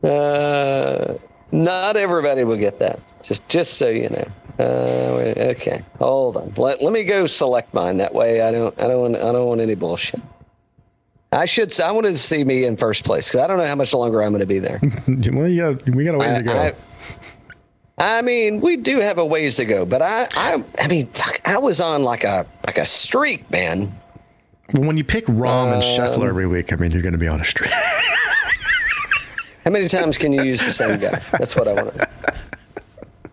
[LAUGHS] uh, not everybody will get that. Just just so you know. Uh, okay, hold on. Let, let me go select mine. That way, I don't I don't want I don't want any bullshit. I should. I wanted to see me in first place because I don't know how much longer I'm going to be there. [LAUGHS] well, yeah, we got a ways I, to go. I- I mean, we do have a ways to go, but I, I, I mean, fuck, I was on like a like a streak, man. Well, when you pick Rahm and Um, Scheffler every week, I mean, you're going to be on a streak. [LAUGHS] How many times can you use the same guy? That's what I want to.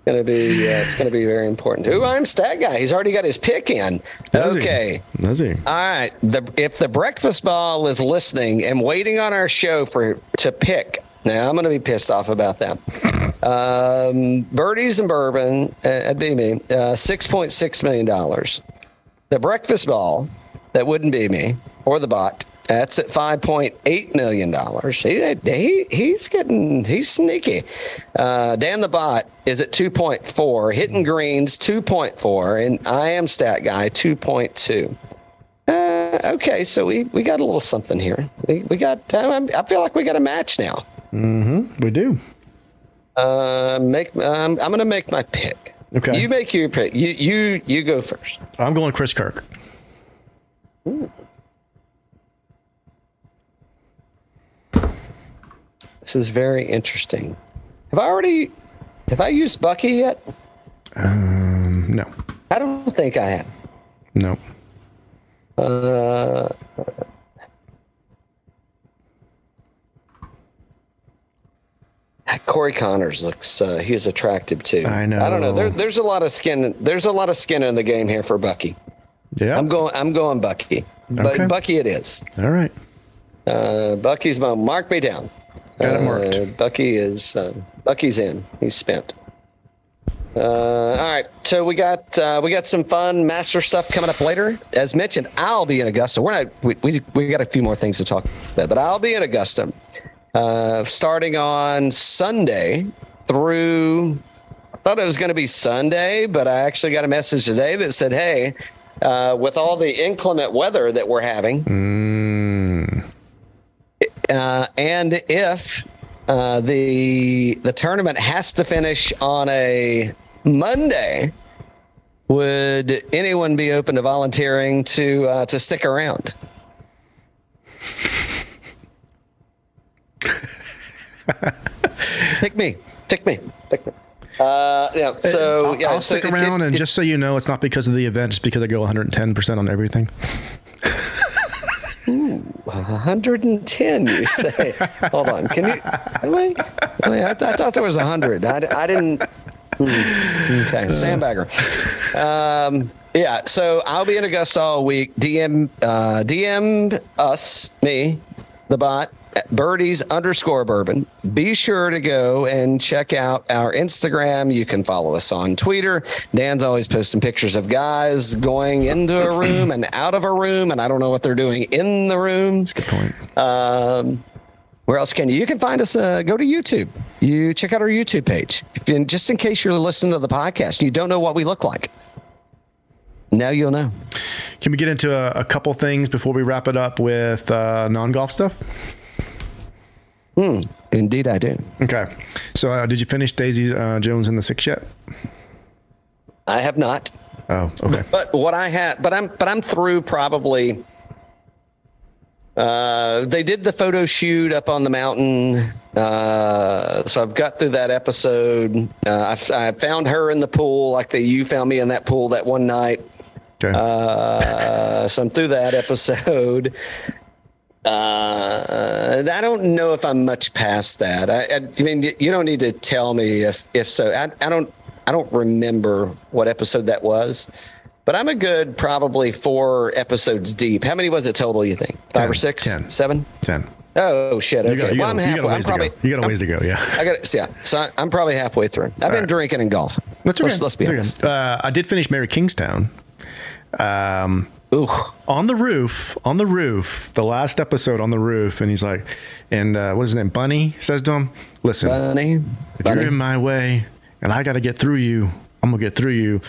Going to be. Uh, it's going to be very important. Ooh, I'm stat guy. He's already got his pick in. Does he? okay. Does he? All right. The, if the breakfast ball is listening and waiting on our show for to pick, now I'm going to be pissed off about that. Um, birdies and bourbon, uh, that'd be me. Uh, Six point six million dollars. The breakfast ball, that wouldn't be me or the bot. That's at five point eight million dollars. He, he he's getting he's sneaky. Uh, Dan the bot is at two point four. Hitting greens two point four, and I am stat guy two point two. Uh, okay, so we, we got a little something here. We, we got. I feel like we got a match now. We do. Uh, make. Um, I'm going to make my pick. Okay. You make your pick. You you you go first. I'm going Chris Kirk. This is very interesting. Have I already? Have I used Bucky yet? Um, No. I don't think I have. No. Uh, Corey Conners looks. Uh, he's attractive too. I know. I don't know. There, there's a lot of skin. There's a lot of skin in the game here for Bucky. Yeah. I'm going. I'm going Bucky. But Okay. Bucky, it is. All right. Uh, Bucky's my mark me down. Got it Uh, marked. Bucky is. Uh, Bucky's in. He's spent. Uh, all right, so we got uh, we got some fun master stuff coming up later. As mentioned, I'll be in Augusta. We're not we we, we got a few more things to talk about, but I'll be in Augusta uh, starting on Sunday through. I thought it was going to be Sunday, but I actually got a message today that said, "Hey, uh, with all the inclement weather that we're having, uh, and if uh, the the tournament has to finish on a Monday, would anyone be open to volunteering to uh, to stick around? [LAUGHS] [LAUGHS] Pick me. Pick me. Pick me. Uh, yeah. So I'll, yeah, I'll so stick it- around, it- and it- just so you know, it's not because of the event, it's because I go 110% on everything. 110, you say? Hold on. Can you really? really? I, th- I thought there was 100. I didn't. Hmm. Okay, sandbagger. Um, yeah, so I'll be in Augusta all week. DM, uh, DM us, me, the bot, at birdies underscore bourbon. Be sure to go and check out our Instagram. You can follow us on Twitter. Dan's always posting pictures of guys going into a room and out of a room, and I don't know what they're doing in the room. Good point. Um, where else can you? You can find us. Uh, go to YouTube. You check out our YouTube page. Just in case you're listening to the podcast, and you don't know what we look like. Now you'll know. Can we get into a, a couple things before we wrap it up with uh, non golf stuff? Indeed, I do. Okay. So, uh, did you finish Daisy uh, Jones in the six yet? I have not, Oh, okay. but what I have, but I'm, but I'm through probably Uh, they did the photo shoot up on the mountain. Uh, so I've got through that episode. Uh, I, I found her in the pool, like the you found me in that pool that one night. Okay. Uh, so I'm through that episode. Uh, I don't know if I'm much past that. I, I, I mean, you don't need to tell me if if so. I, I don't I don't remember what episode that was, but I'm a good probably four episodes deep. How many was it total? You think five Ten. or six, Ten. seven? Ten. Oh shit! Okay, You got, you well got, I'm halfway. a I'm ways probably to go. You got a ways to go. Yeah. I got yeah. So I'm probably halfway through. I've been right. drinking and golf. That's okay. Let's, let's be That's honest. okay. Uh, I did finish Mayor Kingstown. Um, Ooh, on the roof, on the roof, the last episode on the roof, and he's like, and uh, what's his name? Bunny says to him, "Listen, bunny, if bunny. you're in my way, and I got to get through you, I'm gonna get through you."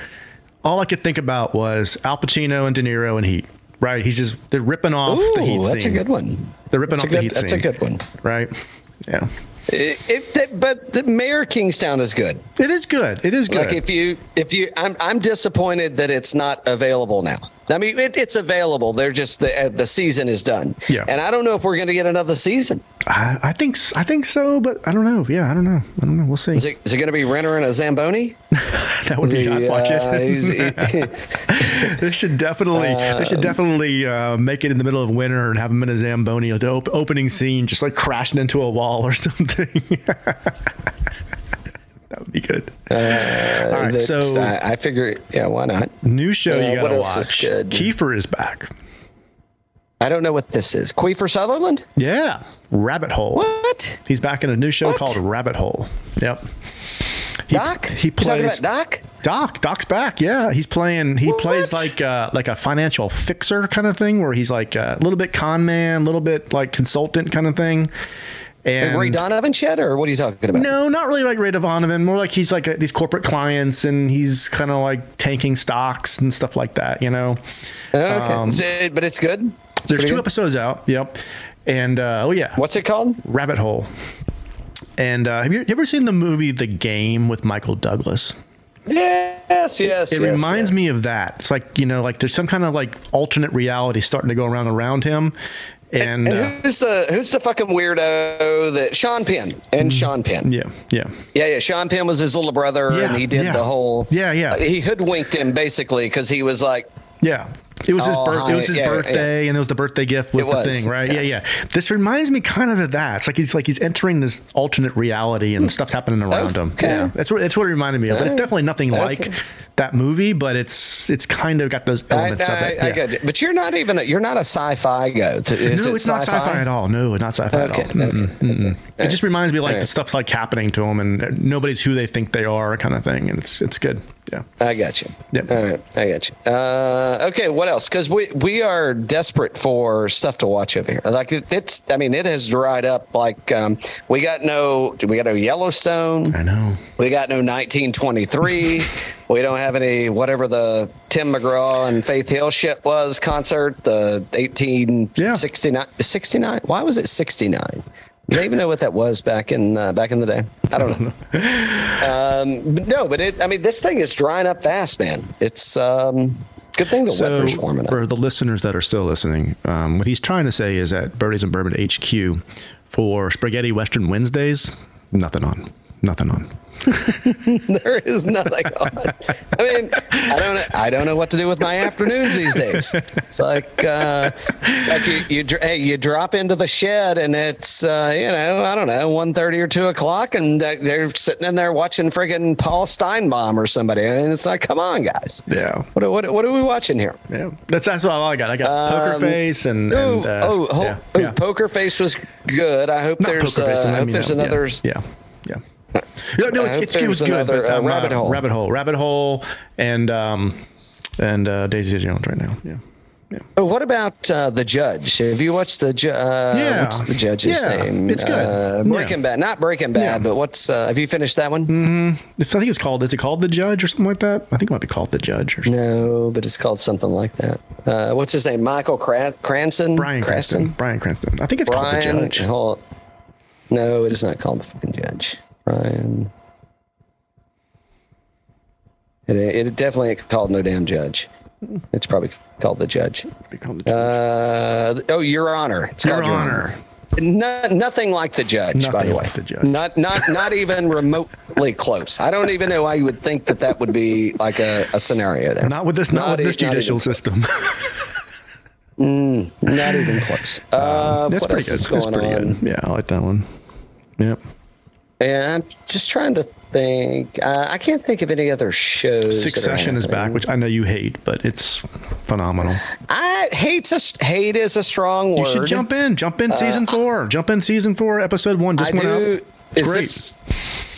All I could think about was Al Pacino and De Niro and Heat. Right? He's just they're ripping off the Heat Ooh, that's scene. a good one. They're ripping That's off a the good- Heat That's scene. a good one. Right? Yeah. It, it, but the Mayor Kingstown is good. It is good. It is good. Like if you if you I'm I'm disappointed that it's not available now. I mean it, it's available. They're just the uh, the season is done. Yeah. And I don't know if we're going to get another season. I, I think I think so, but I don't know. Yeah, I don't know. I don't know. We'll see. Is it is it going to be Renner and a Zamboni? [LAUGHS] that would be. I'd watch Uh, it. [LAUGHS] they should definitely. they should definitely uh, make it in the middle of winter and have him in a zamboni. The op- opening scene, just like crashing into a wall or [LAUGHS] something. That would be good. All right, so I, I figure yeah, why not? new show uh, you gotta watch. Kiefer is back. I don't know what this is. Queefer Sutherland? Yeah, Rabbit Hole. What? He's back in a new show What? called Rabbit Hole. Yep. He, Doc? He plays Doc? Doc. Doc's back. Yeah, he's playing. He plays like uh, like a financial fixer kind of thing, where he's like a little bit con man, a little bit like consultant kind of thing. And Ray Donovan shit, or what are you talking about? no, not really like Ray Donovan. More like he's like uh these corporate clients, and he's kind of like tanking stocks and stuff like that. You know. Okay. Um, it- but it's good. It's There's two good? episodes out. Yep. And uh, oh yeah, What's it called? Rabbit Hole. And uh, have you, you ever seen the movie The Game with Michael Douglas? Yes, yes. It reminds me of that. It's like you know, like there's some kind of like alternate reality starting to go around around him, and, And uh, who's the who's the fucking weirdo that Sean Penn and Sean Penn? yeah, yeah, Yeah, yeah. Sean Penn was his little brother, Yeah, and he did yeah. the whole. Yeah, yeah. uh, he hoodwinked him basically because he was like, yeah. It was his Oh, birth, it was his Yeah, birthday, and it was the birthday gift was It the thing, right? Yeah, yeah. This reminds me kind of of that. It's like he's like he's entering this alternate reality, and stuff's happening around him. Yeah, that's what that's what it reminded me of. But it's definitely nothing like that movie, but it's it's kind of got those I, elements of I, it. I yeah. get it. But you're not even a, you're not a sci-fi go. Is no, it it's not sci-fi at all. No, not sci-fi Okay, at all. Mm-mm, okay, mm-mm. It just reminds me like the stuff's like happening to him, and nobody's who they think they are, kind of thing. And it's it's good. Yeah. I got you. Yep. All right, I got you. Uh, okay, what else? Because we we are desperate for stuff to watch over here. Like it, it's, I mean, it has dried up. Like um, we got no, we got no Yellowstone. I know. We got no 1923. [LAUGHS] we don't have any whatever the Tim McGraw and Faith Hill shit was concert. The 1869, 69. Why was it 69? Do they even know what that was back in uh, back in the day? I don't know. [LAUGHS] um, but no, but it. I mean, this thing is drying up fast, man. It's um, good thing the So weather's warming up. for the listeners that are still listening, um, what he's trying to say is that Birdies and Bourbon HQ for Spaghetti Western Wednesdays, nothing on, nothing on. [LAUGHS] there is nothing on. I mean, I don't. I don't know what to do with my afternoons these days. It's like, uh, like you, you, hey, you drop into the shed and it's, uh, you know, I don't know, one thirty or two o'clock, and they're- sitting in there watching friggin' Paul Finebaum or somebody. and it's like, come on, guys. Yeah. What, what, what are we watching here? Yeah, that's that's all I got. I got Poker Face and, Oh, and uh, oh, yeah, oh, yeah. Poker Face was good. I hope Not there's, uh, I hope there's yeah, another. Yeah, yeah. [LAUGHS] No, no, it's, it's, it was good. another, but, uh, um, Rabbit Hole. Rabbit Hole, Rabbit Hole, and um, and uh, Daisy Jones right now. Yeah. Yeah. Oh, what about uh, the judge? Have you watched the ju- uh, Yeah. What's the judge's Yeah, name? it's good. Uh, Yeah. Breaking Bad, not Breaking Bad, Yeah. but what's? Uh, have you finished that one? It's, I think it's called. Is it called The Judge or something like that? I think it might be called The Judge or something. No, but it's called something like that. Uh, what's his name? Michael Cran- Cranston. Bryan Cranston. Bryan Cranston. I think it's called The Judge. no, it is not called the fucking judge. Brian. It, it definitely called no damn judge. It's probably called the judge. Become the Uh, oh, Your Honor. It's Your called Honor. No, nothing like the judge, by the way. like the judge. Not not not even [LAUGHS] remotely close. I don't even know why you would think that that would be like a, a scenario there. Not with this, not, Not with this judicial system. [LAUGHS] Not even close. Uh, That's what pretty good. is That's pretty on? good. Yeah, I like that one. Yep. And I'm just trying to think. Uh, I can't think of any other shows. Succession is back, which I know you hate, but it's phenomenal. I hate's a hate is a strong word. You should jump in. Jump in season four. Jump in season four, episode one. Just Uh, I went do. out. It's great. This,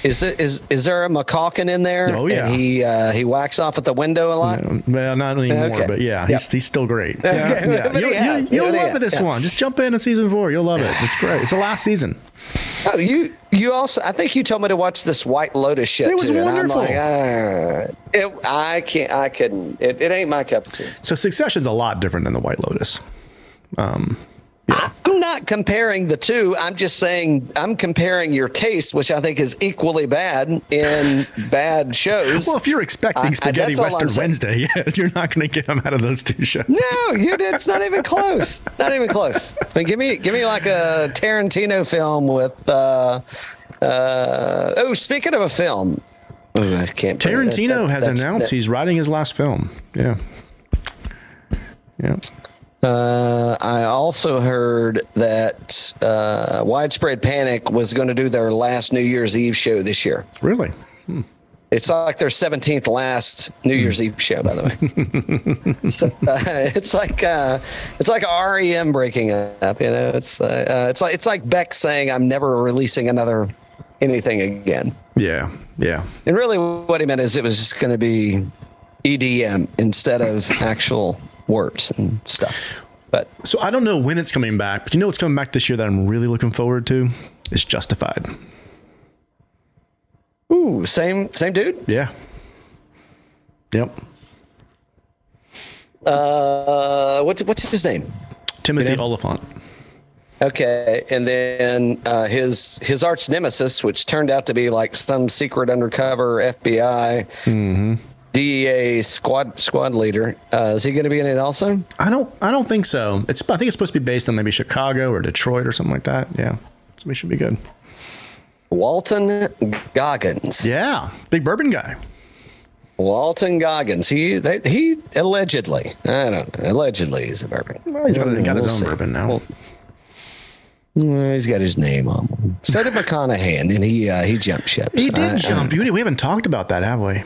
is it is is there a McCalkin in there? Oh, yeah. And he uh, he whacks off at the window a lot. Well, not anymore, Okay. but yeah, Yep. he's, he's still great. Yeah, [LAUGHS] Okay, yeah. You'll, yeah, you'll, you'll love this yeah. one. Just jump in at season four. You'll love it. It's great. It's the last season. Oh, you you also I think you told me to watch this White Lotus shit It was too, wonderful. and I'm like, ah, it, I can't I couldn't. It, it ain't my cup of tea. So Succession's a lot different than the White Lotus. I'm not comparing the two. I'm just saying I'm comparing your taste, which I think is equally bad in [LAUGHS] bad shows. Well, if you're expecting I- I- Spaghetti I'm Western. Wednesday, [LAUGHS] yeah, you're not going to get them out of those two shows. No, you did. It's not even close. Not even close. I mean, give me give me like a Tarantino film with. Uh, uh, oh, speaking of a film, oh, I can't. Tarantino that- has announced that- he's writing his last film. Yeah. Yeah. Uh, I also heard that uh, Widespread Panic was going to do their last New Year's Eve show this year. Really? It's like their 17th last New Year's Eve show, by the way. [LAUGHS] it's, uh, it's like uh, it's like REM breaking up. You know, it's uh, uh, it's like it's like Beck saying, "I'm never releasing another anything again." Yeah. Yeah. And really, what he meant is it was just going to be EDM instead of actual words and stuff. But So I don't know when it's coming back, but you know what's coming back this year that I'm really looking forward to? It's Justified. ooh, same same dude. Yeah. Yep. Uh, what's what's his name? Timothy You know? Olyphant. Okay, and then uh, his his arch nemesis, which turned out to be like some secret undercover FBI DEA squad squad leader. Uh, is he going to be in it also? I don't I don't think so. It's I think it's supposed to be based on maybe Chicago or Detroit or something like that. Yeah. So we should be good. Walton Goggins. Yeah. Big bourbon guy. Walton Goggins. He they, he allegedly. I don't know. Allegedly, he's a bourbon. Well, he's got, got his we'll own see. bourbon now. Well, well, he's got his name on. him. So did McConaughey, and he uh, he jumped ship. he did I- I- jump. You- we haven't talked about that, have we?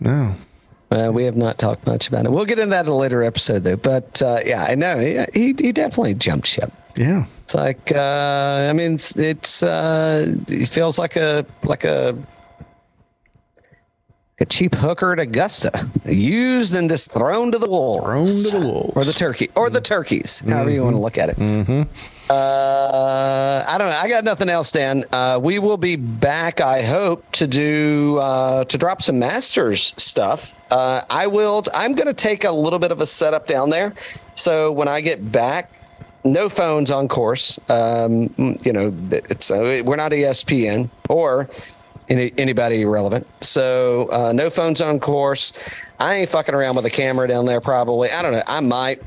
No. Uh, we have not talked much about it. We'll get into that in a later episode, though. But uh, yeah, I know he, he he definitely jumped ship. Yeah. It's like uh, I mean, it's, it's uh, it feels like a like a a cheap hooker at Augusta, used and just thrown to the wolves, Thrown to the wolves. or the turkey, or the turkeys, however you want to look at it. Uh, I don't know. I got nothing else, Dan. Uh, we will be back. I hope to do uh, to drop some Masters stuff. Uh, I will. I'm going to take a little bit of a setup down there. So when I get back, no phones on course. Um, you know, it's uh, we're not ESPN or any, anybody relevant. So uh, no phones on course. I ain't fucking around with a camera down there. Probably. I don't know. I might.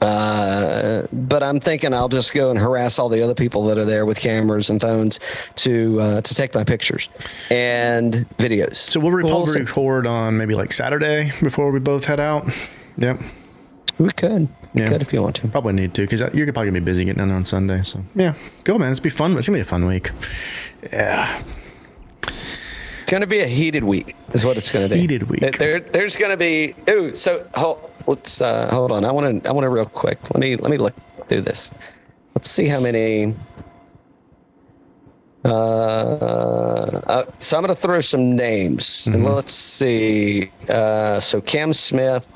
Uh, but I'm thinking I'll just go and harass all the other people that are there with cameras and phones to uh, to take my pictures and videos. So we'll We'll record on maybe like Saturday before we both head out. Yep. we could, we Yeah. could if you want to. Probably need to because you're probably gonna be busy getting in on Sunday. So yeah, go man. It's be fun. It's gonna be a fun week. Yeah. It's going to be a heated week, is what it's going to be. Heated week. There- There, there's going to be. Ooh, so hold, let's uh, hold on. I want to. I want to real quick. Let me let me look through this. Let's see how many. Uh, uh, so I'm going to throw some names, and let's see. Uh, so Cam Smith.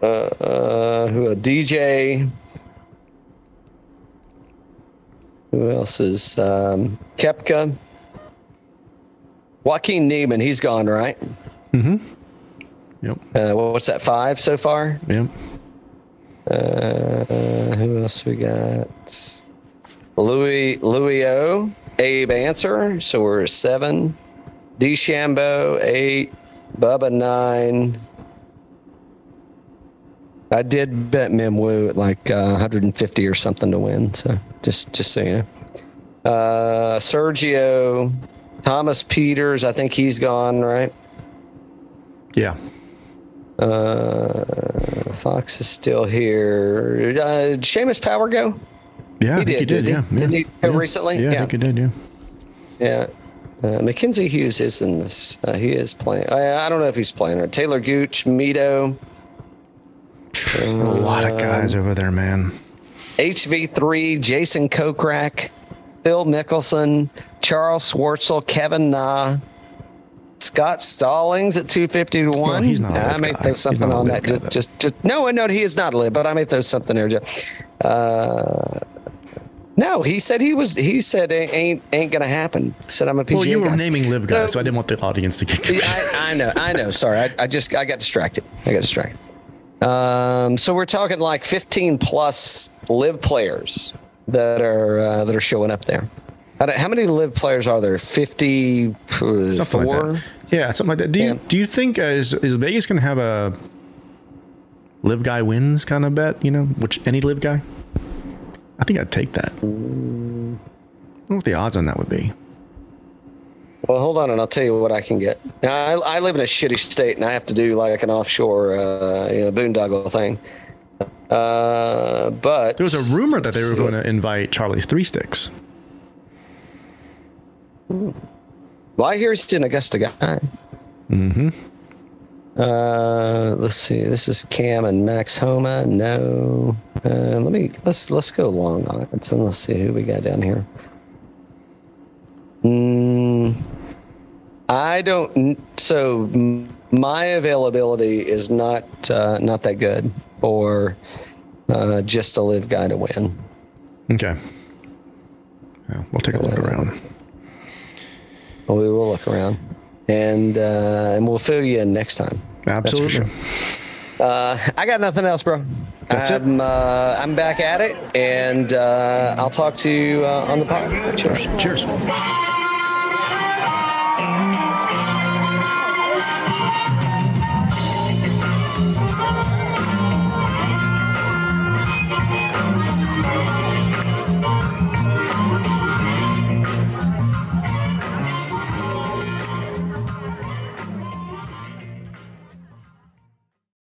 Uh, uh, who a DJ? Who else is um, Koepka? Joaquin Niemann, he's gone, right? Mm-hmm. Yep. Uh, what's that? Five so far. Yep. Uh, who else we got? Louis Louis O, Abe Ancer, so we're seven. DeChambeau eight. Bubba nine. I did bet Mimwu at like uh, 150 or something to win. So just just so you know. Uh, Sergio, Thomas Pieters. I think he's gone right. Yeah. Uh, Fox is still here. Uh, did Seamus Power go? Yeah, I He think he did, did. Yeah. he? yeah. Didn't he go yeah. recently? Yeah, I Yeah. think he did. Yeah. Yeah. Uh, Mackenzie Hughes is in this. Uh, he is playing. I, I don't know if he's playing. Or Taylor Gooch, Mito, A lot of guys over there, man. HV3, Jason Kokrak, Phil Mickelson, Charles Schwartzel, Kevin Na, Scott Stallings at 250 to 1. Well, he's not I may guy. throw something on that. Just, just, just, no, no, he is not a live, but I may throw something there. Just, uh, no, he said he was. He said it ain't ain't gonna happen. Said I'm a PGA Well, you were guy. naming live guys, No. so I didn't want the audience to get confused. I, I know, I know. Sorry, I, I just I got distracted. I got distracted. Um, so we're talking like 15 plus live players that are uh, that are showing up there. How, how many live players are there? 54. something like. Yeah, something like that. Do you Yeah. do you think uh, is is Vegas going to have a live guy wins kind of bet? You know, which any live guy? I think I'd take that. I wonder what the odds on that would be. Well, hold on, and I'll tell you what I can get. Now, I, I live in a shitty state, and I have to do like an offshore, uh, you know, boondoggle thing. Uh, but There was a rumor that they were going to invite Charlie Three Sticks. Well, I hear he's an Augusta guy. Mm-hmm. Uh, let's see. This is Cam and Max Homa. No. Uh, let me let's let's go long odds and let's see who we got down here. Mm, I don't. So my availability is not uh, not that good for uh, just a live guy to win. Okay. Yeah, we'll take a look around. But we will look around, and uh, and we'll fill you in next time. Absolutely. sure. Uh, I got nothing else, bro. That's it. I'm, Uh, I'm back at it, and uh, I'll talk to you uh, on the pod. Cheers. Cheers.